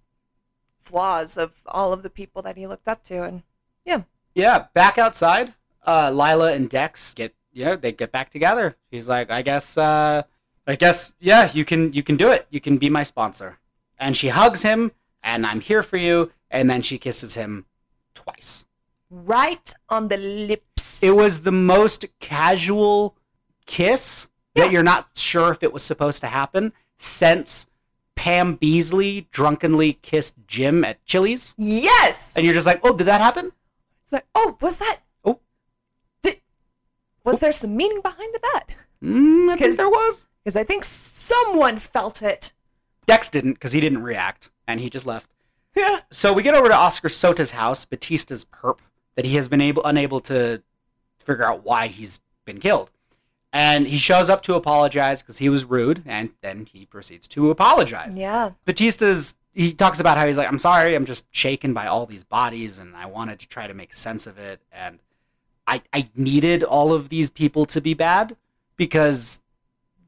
[SPEAKER 1] flaws of all of the people that he looked up to, and
[SPEAKER 2] yeah, Yeah, back outside, uh, Lila and Dex get yeah they get back together. He's like, I guess uh, I guess yeah you can you can do it. You can be my sponsor. And she hugs him, and I'm here for you. And then she kisses him twice.
[SPEAKER 1] right on the lips.
[SPEAKER 2] It was the most casual kiss
[SPEAKER 1] Yeah.
[SPEAKER 2] that you're not sure if it was supposed to happen since Pam Beesly drunkenly kissed Jim at Chili's.
[SPEAKER 1] yes.
[SPEAKER 2] And you're just like, oh, did that happen?
[SPEAKER 1] It's like, oh, was that?
[SPEAKER 2] Oh, did
[SPEAKER 1] Was there some meaning behind that?
[SPEAKER 2] Mm, I think there was.
[SPEAKER 1] Because I think someone felt it.
[SPEAKER 2] Dex didn't because he didn't react and he just left.
[SPEAKER 1] Yeah.
[SPEAKER 2] So we get over to Oscar Sota's house, Batista's perp, that he has been able unable to figure out why he's been killed. And he shows up to apologize because he was rude, and then he proceeds to apologize.
[SPEAKER 1] Yeah.
[SPEAKER 2] Batista's he talks about how he's like, I'm sorry, I'm just shaken by all these bodies, and I wanted to try to make sense of it, and I I needed all of these people to be bad because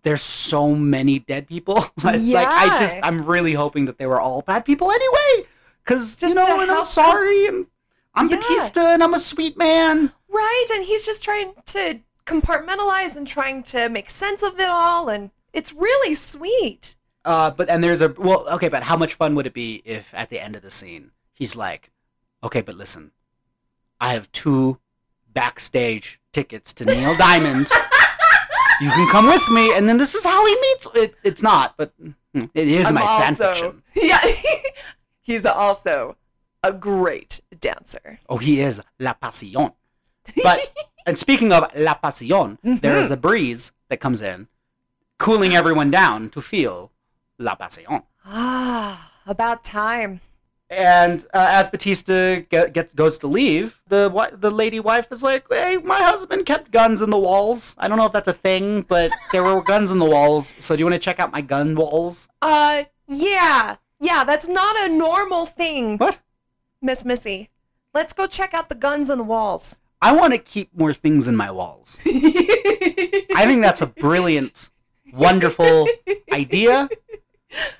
[SPEAKER 2] there's so many dead people. like like, I just I'm really hoping that they were all bad people anyway, because you know, and I'm sorry, and I'm
[SPEAKER 1] Yeah.
[SPEAKER 2] Batista, and I'm a sweet man.
[SPEAKER 1] Right. And he's just trying to compartmentalize and trying to make sense of it all. And it's really sweet.
[SPEAKER 2] Uh, but and there's a well, okay, but how much fun would it be if at the end of the scene he's like, okay, but listen, I have two backstage tickets to Neil Diamond. you can come with me, and then this is how he meets. It, it's not, but mm, it is
[SPEAKER 1] I'm
[SPEAKER 2] my fan
[SPEAKER 1] also-
[SPEAKER 2] fiction.
[SPEAKER 1] Yeah. he's also a great dancer.
[SPEAKER 2] Oh, he is La Passion. But and speaking of La Passion, there is a breeze that comes in, cooling everyone down to feel La Passion.
[SPEAKER 1] Ah, about time.
[SPEAKER 2] And uh, as Batista get, gets goes to leave, the the lady wife is like, "Hey, my husband kept guns in the walls. I don't know if that's a thing, but there were guns in the walls. So do you want to check out my gun walls?
[SPEAKER 1] Uh, yeah. Yeah, that's not a normal thing,
[SPEAKER 2] What?
[SPEAKER 1] Miss Missy. Let's go check out the guns in the walls.
[SPEAKER 2] I want to keep more things in my walls. I think that's a brilliant, wonderful idea.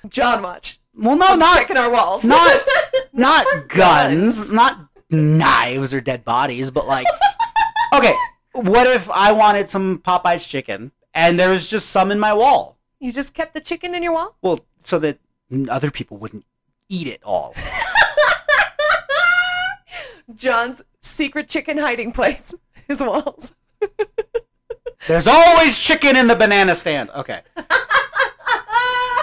[SPEAKER 1] John Watch.
[SPEAKER 2] Well, no,
[SPEAKER 1] I'm
[SPEAKER 2] not
[SPEAKER 1] checking our walls.
[SPEAKER 2] not not guns. not knives or dead bodies, but like, okay, what if I wanted some Popeyes chicken and there was just some in my wall?
[SPEAKER 1] you just kept the chicken in your wall?
[SPEAKER 2] Well, so that other people wouldn't eat it all.
[SPEAKER 1] John's secret chicken hiding place. His walls.
[SPEAKER 2] There's always chicken in the banana stand. Okay.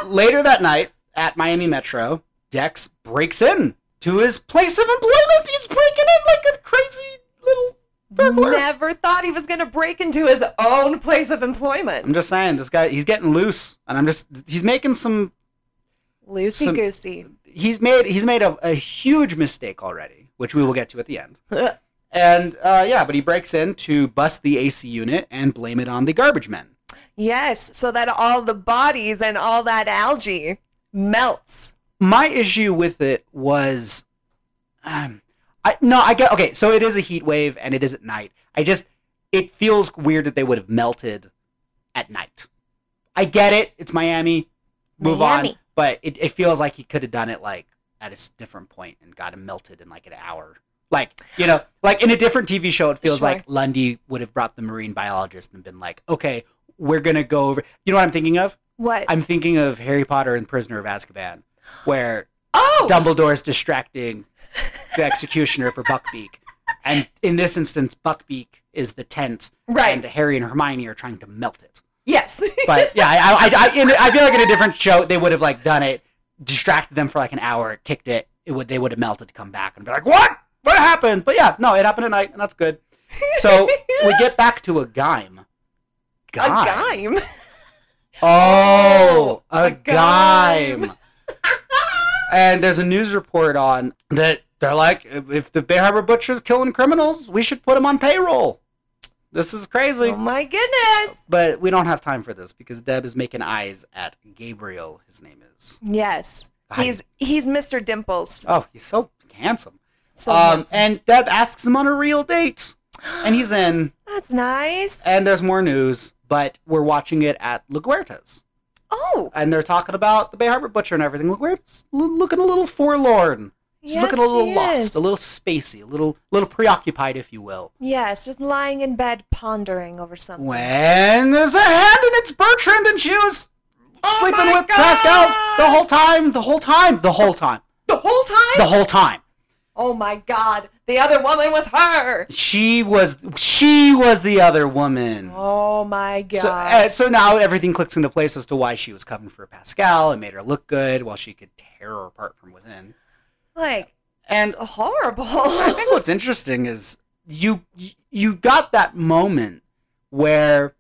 [SPEAKER 2] Later that night at Miami Metro, Dex breaks in to his place of employment. He's breaking in like a crazy little burglar.
[SPEAKER 1] Never thought he was going to break into his own place of employment.
[SPEAKER 2] I'm just saying, this guy, he's getting loose, and I'm just, he's making some,
[SPEAKER 1] Loosey goosey.
[SPEAKER 2] he's made, he's made a, a huge mistake already, which we will get to at the end. And uh, yeah, but he breaks in to bust the AC unit and blame it on the garbage men.
[SPEAKER 1] yes, so that all the bodies and all that algae melts.
[SPEAKER 2] my issue with it was um I no I get okay so it is a heat wave and it is at night. I just it feels weird that they would have melted at night. I get it. It's Miami. Move on.
[SPEAKER 1] Miami.
[SPEAKER 2] but it, it feels like he could have done it like at a different point and got him melted in like an hour. Like you know like in a different TV show it feels
[SPEAKER 1] Sure.
[SPEAKER 2] like Lundy would have brought the marine biologist and been like okay we're gonna go over you know what I'm thinking of
[SPEAKER 1] What?
[SPEAKER 2] I'm thinking of Harry Potter and Prisoner of Azkaban, where
[SPEAKER 1] oh!
[SPEAKER 2] is distracting the executioner for Buckbeak, and in this instance, Buckbeak is the tent,
[SPEAKER 1] Right.
[SPEAKER 2] And Harry and Hermione are trying to melt it.
[SPEAKER 1] yes.
[SPEAKER 2] But yeah, I, I, I, in, I feel like in a different show they would have like done it, distracted them for like an hour, kicked it. It would they would have melted to come back and be like, what? What happened? But yeah, no, it happened at night, and that's good. So we get back to a gime,
[SPEAKER 1] a gime.
[SPEAKER 2] Oh, a,
[SPEAKER 1] a
[SPEAKER 2] gime. and there's a news report on that they're like, if the Bay Harbor Butcher's killing criminals, we should put him on payroll. This is crazy.
[SPEAKER 1] Oh my goodness.
[SPEAKER 2] But we don't have time for this because Deb is making eyes at Gabriel, his name is.
[SPEAKER 1] Yes. He's he's Mr. Dimples.
[SPEAKER 2] Oh, he's so handsome.
[SPEAKER 1] So
[SPEAKER 2] um,
[SPEAKER 1] handsome.
[SPEAKER 2] and Deb asks him on a real date. And he's in.
[SPEAKER 1] That's nice.
[SPEAKER 2] And there's more news, but we're watching it at LaGuerta's.
[SPEAKER 1] oh,
[SPEAKER 2] and they're talking about the Bay Harbor Butcher and everything. Look, we're looking a little forlorn. She's
[SPEAKER 1] yes,
[SPEAKER 2] looking a little lost,
[SPEAKER 1] is.
[SPEAKER 2] a little spacey, a little, little preoccupied, if you will.
[SPEAKER 1] Yes, just lying in bed pondering over something.
[SPEAKER 2] When there's a hand and it's Bertrand, and she was
[SPEAKER 1] Oh
[SPEAKER 2] sleeping with Pascal's the whole time, the whole time, the whole time,
[SPEAKER 1] The whole time?
[SPEAKER 2] the whole time.
[SPEAKER 1] Oh my god. The other woman was her.
[SPEAKER 2] She was, she was the other woman.
[SPEAKER 1] Oh my god.
[SPEAKER 2] So, uh, so now everything clicks into place as to why she was covering for Pascal and made her look good while she could tear her apart from within.
[SPEAKER 1] like
[SPEAKER 2] And
[SPEAKER 1] horrible.
[SPEAKER 2] I think what's interesting is you you got that moment where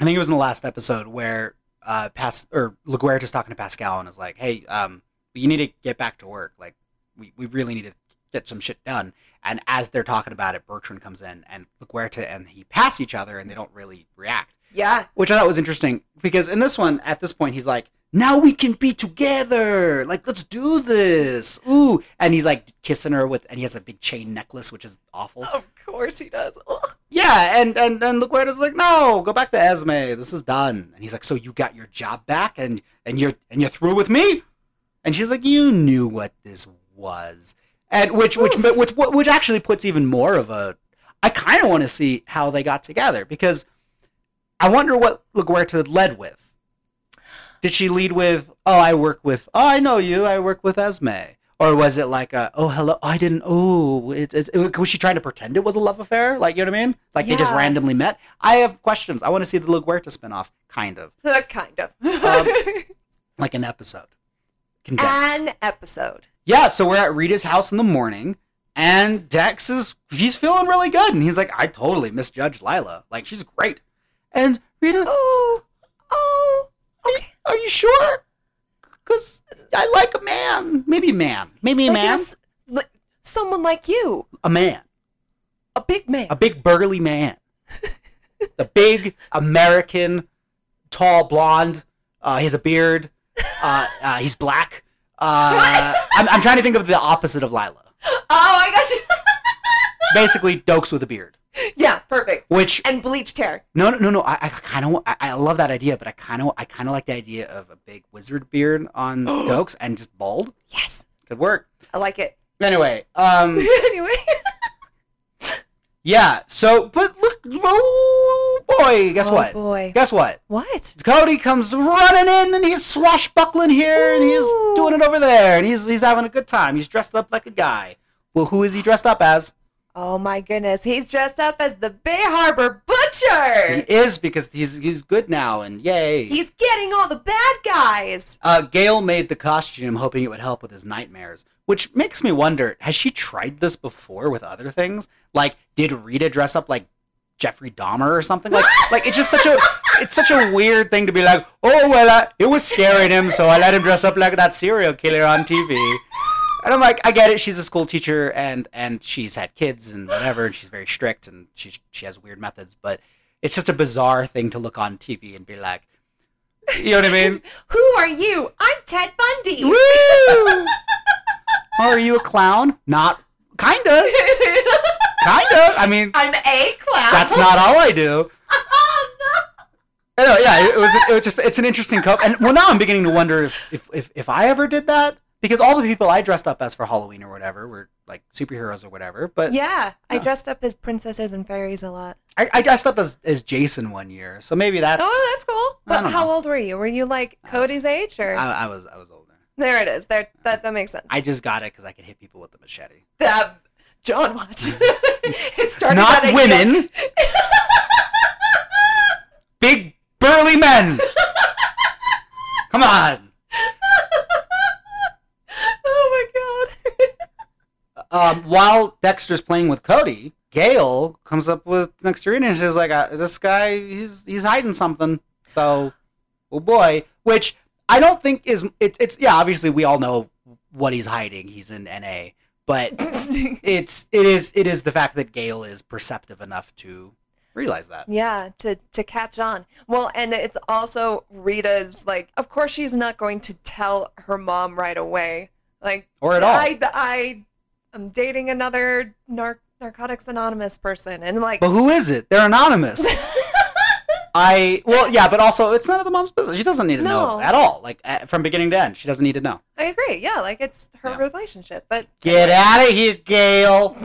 [SPEAKER 2] I think it was in the last episode where uh Pas or LaGuerta's talking to Pascal and is like, "Hey, um, you need to get back to work. Like, we, we really need to get some shit done." And as they're talking about it, Bertrand comes in and LaGuerta and he pass each other and they don't really react,
[SPEAKER 1] Yeah.
[SPEAKER 2] which I thought was interesting because in this one, at this point, he's like, "Now we can be together. Like, let's do this." Ooh, and he's like kissing her with, and he has a big chain necklace, which is awful.
[SPEAKER 1] Of course he does. Ugh.
[SPEAKER 2] Yeah, and and and LaGuerta's like, no, go back to Esme. This is done. And he's like, so you got your job back, and and you're and you're through with me. And she's like, you knew what this was, and which which which which, which actually puts even more of a. I kind of want to see how they got together because I wonder what LaGuerta led with. Did she lead with, oh, I work with, oh, I know you, I work with Esme? Or was it like a, oh, hello, I didn't, oh, it, it's it, was she trying to pretend it was a love affair? Like, you know what I mean? Like they just randomly met? I have questions. I want to see the LaGuerta spinoff, kind of.
[SPEAKER 1] kind of.
[SPEAKER 2] Um, Like an episode. Condensed.
[SPEAKER 1] An episode.
[SPEAKER 2] Yeah, so we're at Rita's house in the morning, and Dex is, he's feeling really good. And he's like, I totally misjudged Lila. Like, she's great. And Rita,
[SPEAKER 1] Oh, oh, okay.
[SPEAKER 2] Are you sure? Because I like a man. Maybe a man. Maybe a
[SPEAKER 1] Like
[SPEAKER 2] man.
[SPEAKER 1] like someone like you,
[SPEAKER 2] A man.
[SPEAKER 1] a big man.
[SPEAKER 2] A big burly man. a big American, tall, blonde. Uh, he has a beard. Uh, uh, he's black. Uh, I'm, I'm trying to think of the opposite of Lila.
[SPEAKER 1] oh, I got you.
[SPEAKER 2] Basically, Doakes with a beard.
[SPEAKER 1] yeah, perfect.
[SPEAKER 2] Which
[SPEAKER 1] And bleached hair.
[SPEAKER 2] no no no no I, I kind of I, I love that idea but I kind of I kind of like the idea of a big wizard beard on Doakes and just bald
[SPEAKER 1] Yes,
[SPEAKER 2] could work
[SPEAKER 1] I like it.
[SPEAKER 2] anyway um
[SPEAKER 1] anyway,
[SPEAKER 2] Yeah. So, but look, oh boy, guess
[SPEAKER 1] oh
[SPEAKER 2] what?
[SPEAKER 1] boy,
[SPEAKER 2] Guess what?
[SPEAKER 1] what?
[SPEAKER 2] Cody comes running in and he's swashbuckling here and he's doing it over there and he's he's having a good time. He's dressed up like a guy. Well, who is he dressed up as?
[SPEAKER 1] Oh my goodness, he's dressed up as the Bay Harbor Butcher.
[SPEAKER 2] He is because he's he's good now and yay.
[SPEAKER 1] He's getting all the bad guys.
[SPEAKER 2] Uh, Gail made the costume hoping it would help with his nightmares, which makes me wonder: has she tried this before with other things? Like, did Rita dress up like Jeffrey Dahmer or something? Like, like it's just such a it's such a weird thing to be like, oh well, I, it was scaring him, so I let him dress up like that serial killer on TV. And I'm like, I get it. She's a school teacher, and and she's had kids and whatever, and she's very strict, and she she has weird methods. But it's just a bizarre thing to look on TV and be like, you know what I mean?
[SPEAKER 1] Who are you? I'm Ted Bundy.
[SPEAKER 2] Woo! are you a clown? Not kinda, kinda. I mean,
[SPEAKER 1] I'm a clown.
[SPEAKER 2] that's not all I do.
[SPEAKER 1] Oh no.
[SPEAKER 2] Yeah, it was, it was just it's an interesting cope. And well, now I'm beginning to wonder if, if if if I ever did that because all the people I dressed up as for Halloween or whatever were like superheroes or whatever. But
[SPEAKER 1] Yeah, I dressed up as princesses and fairies a lot.
[SPEAKER 2] I, I dressed up as as Jason one year, so maybe that's.
[SPEAKER 1] Oh, that's cool. But how
[SPEAKER 2] know.
[SPEAKER 1] old were you? Were you like uh, Cody's age or?
[SPEAKER 2] I, I was I was older.
[SPEAKER 1] there it is. There that that makes sense.
[SPEAKER 2] I just got it because I could hit people with a machete.
[SPEAKER 1] That John watch. it started
[SPEAKER 2] Not women. Big burly men. Come on.
[SPEAKER 1] oh my god.
[SPEAKER 2] um, while Dexter's playing with Cody, Gail comes up with next to Rita and she's like, uh, "This guy, he's he's hiding something." So, oh boy, which I don't think is it's it's yeah. Obviously, we all know what he's hiding. He's in NA, but it's it is it is the fact that Gail is perceptive enough to realize that.
[SPEAKER 1] yeah, to to catch on. Well, and it's also Rita's like. Of course, she's not going to tell her mom right away. Like
[SPEAKER 2] Or at all.
[SPEAKER 1] I I I'm dating another nar- narcotics anonymous person, and like
[SPEAKER 2] But who is it? They're anonymous. I well, yeah, but also it's none of the mom's business. She doesn't need to know at all. Like uh, from beginning to end, she doesn't need to know.
[SPEAKER 1] I agree. Yeah, like it's her
[SPEAKER 2] Yeah.
[SPEAKER 1] relationship, but
[SPEAKER 2] Get out of here, Gail.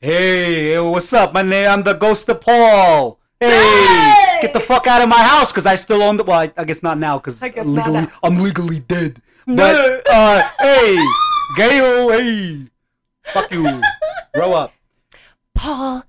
[SPEAKER 2] Hey, what's up? My name, I'm the ghost of Paul. Hey,
[SPEAKER 1] Hey!
[SPEAKER 2] get the fuck out of my house because I still own the. Well, I, I guess not now because
[SPEAKER 1] I guess not
[SPEAKER 2] legally
[SPEAKER 1] now.
[SPEAKER 2] I'm legally dead. But uh, hey, Gail, hey, fuck you, grow up.
[SPEAKER 1] Paul,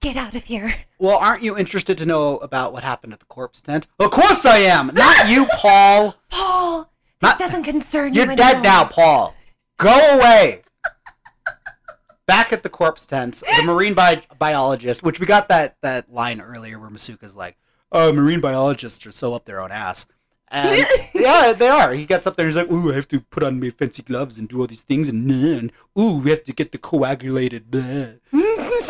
[SPEAKER 1] get out of here.
[SPEAKER 2] Well, aren't you interested to know about what happened at the corpse tent? Of course I am. Not you, Paul.
[SPEAKER 1] Paul,
[SPEAKER 2] Not-
[SPEAKER 1] doesn't concern you
[SPEAKER 2] You're dead
[SPEAKER 1] anymore.
[SPEAKER 2] now, Paul. Go away. back at the corpse tent, the marine bi- biologist, which we got that that line earlier where Masuka's like, "Oh, marine biologists are so up their own ass." And yeah, they are. He gets up there and he's like, "Ooh, I have to put on my fancy gloves and do all these things, and then, ooh, we have to get the coagulated."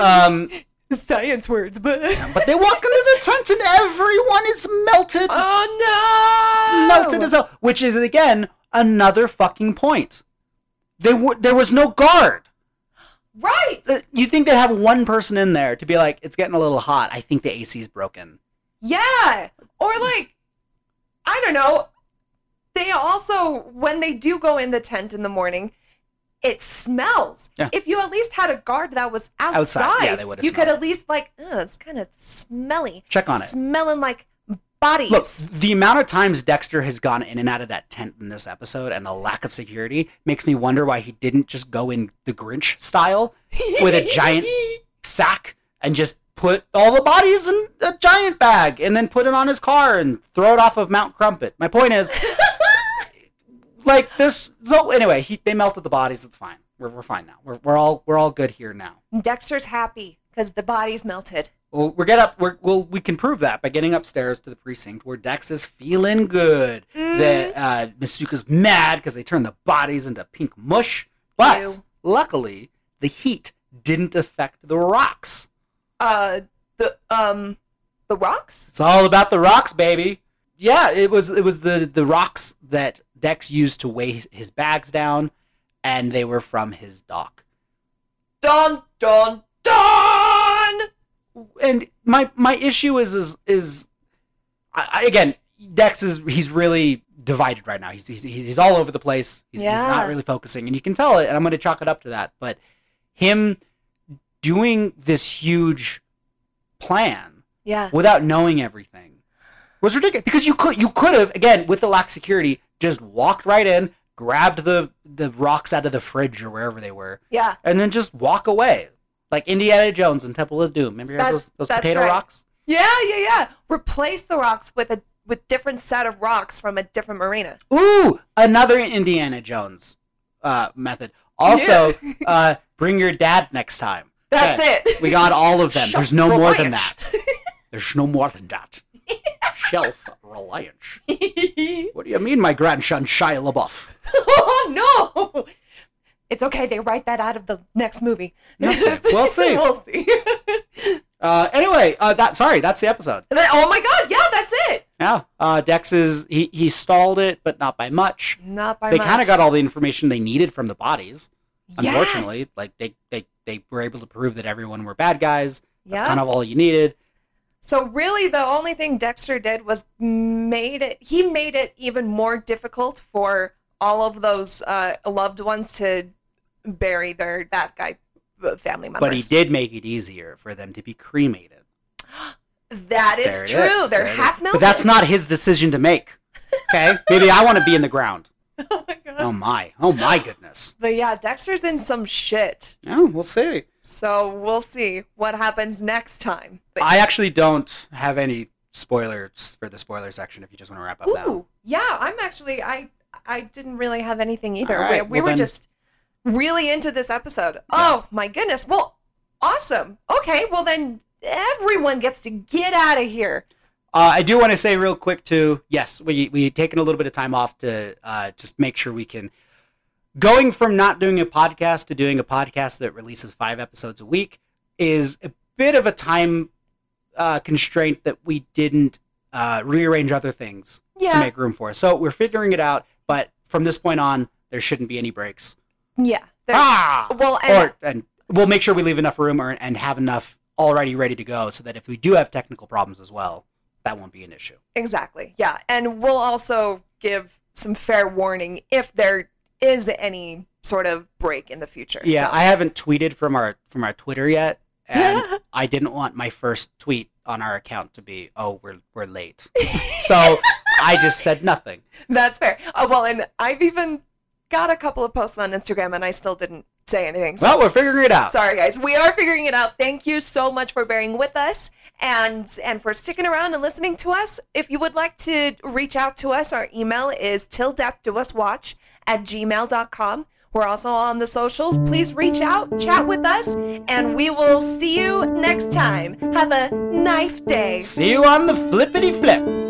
[SPEAKER 2] Um,
[SPEAKER 1] Science words, but
[SPEAKER 2] but they walk into the tent and everyone is melted.
[SPEAKER 1] oh no!
[SPEAKER 2] It's melted as hell, which is again another fucking point. They w- there was no guard.
[SPEAKER 1] right.
[SPEAKER 2] Uh, You think they'd have one person in there to be like, it's getting a little hot. I think the AC is broken.
[SPEAKER 1] Yeah. Or like, I don't know. They also, when they do go in the tent in the morning, it smells.
[SPEAKER 2] Yeah.
[SPEAKER 1] If you at least had a guard that was outside,
[SPEAKER 2] Outside, yeah, they
[SPEAKER 1] you could at least like, Ugh, it's kind of smelly.
[SPEAKER 2] Check on it.
[SPEAKER 1] Smelling like bodies.
[SPEAKER 2] Look, the amount of times Dexter has gone in and out of that tent in this episode and the lack of security makes me wonder why he didn't just go in the Grinch style with a giant sack and just put all the bodies in a giant bag and then put it on his car and throw it off of Mount Crumpet. My point is, like this. So anyway, he, they melted the bodies. It's fine. We're, we're fine now. We're, we're all we're all good here now.
[SPEAKER 1] Dexter's happy because the body's melted.
[SPEAKER 2] Well, we're get up. We're, well, we can prove that by getting upstairs to the precinct where Dex is feeling good. That uh, Masuka's mad because they turned the bodies into pink mush. But
[SPEAKER 1] Ew.
[SPEAKER 2] luckily, the heat didn't affect the rocks.
[SPEAKER 1] Uh, the um, the rocks.
[SPEAKER 2] It's all about the rocks, baby. Yeah, it was it was the the rocks that Dex used to weigh his, his bags down, and they were from his dock.
[SPEAKER 1] Dun dun dun.
[SPEAKER 2] and my my issue is is is I, I, again Dex is he's really divided right now. He's he's, he's all over the place. He's, he's not really focusing, and you can tell it. And I'm going to chalk it up to that. But him doing this huge plan
[SPEAKER 1] Yeah.
[SPEAKER 2] without knowing everything was ridiculous. Because you could you could have again with the lax security just walked right in, grabbed the the rocks out of the fridge or wherever they were,
[SPEAKER 1] Yeah.
[SPEAKER 2] and then just walk away. Like Indiana Jones in Temple of Doom. Remember he has
[SPEAKER 1] That's-
[SPEAKER 2] those, those potato
[SPEAKER 1] right.
[SPEAKER 2] rocks?
[SPEAKER 1] Yeah, yeah, yeah. Replace the rocks with a with different set of rocks from a different marina.
[SPEAKER 2] Ooh, another Indiana Jones uh, method. Also, uh, bring your dad next time.
[SPEAKER 1] That's
[SPEAKER 2] Okay,
[SPEAKER 1] it.
[SPEAKER 2] We got all of them. There's no more than that. There's no more than that. Shelf reliance. What do you mean, my grandson Shia LaBeouf?
[SPEAKER 1] oh no! It's okay. They write that out of the next movie.
[SPEAKER 2] See. We'll see.
[SPEAKER 1] we'll see.
[SPEAKER 2] Uh, anyway, uh, that sorry, that's the episode.
[SPEAKER 1] Then- oh my god! Yeah, that's it.
[SPEAKER 2] Yeah, uh, Dex is he he stalled it, but not by much.
[SPEAKER 1] Not by much.
[SPEAKER 2] they kind of got all the information they needed from the bodies.
[SPEAKER 1] Yeah.
[SPEAKER 2] Unfortunately, like they, they they were able to prove that everyone were bad guys. That's
[SPEAKER 1] Yeah.
[SPEAKER 2] kind of all you needed.
[SPEAKER 1] So really, the only thing Dexter did was made it. He made it even more difficult for all of those uh, loved ones to bury their bad guy family members.
[SPEAKER 2] But he did make it easier for them to be cremated.
[SPEAKER 1] That is true.
[SPEAKER 2] is.
[SPEAKER 1] They're
[SPEAKER 2] There
[SPEAKER 1] half melted.
[SPEAKER 2] But that's not his decision to make. Okay, maybe I want to be in the ground.
[SPEAKER 1] oh my god.
[SPEAKER 2] Oh my, oh my goodness.
[SPEAKER 1] But yeah, Dexter's in some shit.
[SPEAKER 2] Yeah, we'll see.
[SPEAKER 1] So we'll see what happens next time. But,
[SPEAKER 2] I actually don't have any spoilers for the spoiler section. If you just want to wrap up now.
[SPEAKER 1] yeah, I'm actually I I didn't really have anything either.
[SPEAKER 2] Right,
[SPEAKER 1] we we
[SPEAKER 2] well
[SPEAKER 1] were
[SPEAKER 2] then-
[SPEAKER 1] just really into this episode. Oh my goodness. Well, awesome. Okay, well then everyone gets to get out of here.
[SPEAKER 2] Uh, I do want to say real quick too. Yes, we we taken a little bit of time off to uh, just make sure we can going from not doing a podcast to doing a podcast that releases five episodes a week is a bit of a time uh, constraint that we didn't uh, rearrange other things
[SPEAKER 1] Yeah.
[SPEAKER 2] to make room for. So we're figuring it out. But from this point on, there shouldn't be any breaks.
[SPEAKER 1] Yeah.
[SPEAKER 2] Ah,
[SPEAKER 1] well, and
[SPEAKER 2] or and we'll make sure we leave enough room or, and have enough already ready to go so that if we do have technical problems as well, that won't be an issue.
[SPEAKER 1] Exactly. Yeah. And we'll also give some fair warning if there is any sort of break in the future.
[SPEAKER 2] Yeah,
[SPEAKER 1] So-
[SPEAKER 2] I haven't tweeted from our from our Twitter yet, and I didn't want my first tweet on our account to be, "Oh, we're we're late," so I just said nothing.
[SPEAKER 1] That's fair. Oh, well, and I've even got a couple of posts on Instagram and I still didn't say anything. So
[SPEAKER 2] Well, we're figuring it out.
[SPEAKER 1] Sorry, guys. We are figuring it out. Thank you so much for bearing with us and and for sticking around and listening to us. If you would like to reach out to us, our email is till death do us watch at gmail.com. We're also on the socials. Please reach out, chat with us, and we will see you next time. Have a knife day.
[SPEAKER 2] See you on the flippity flip.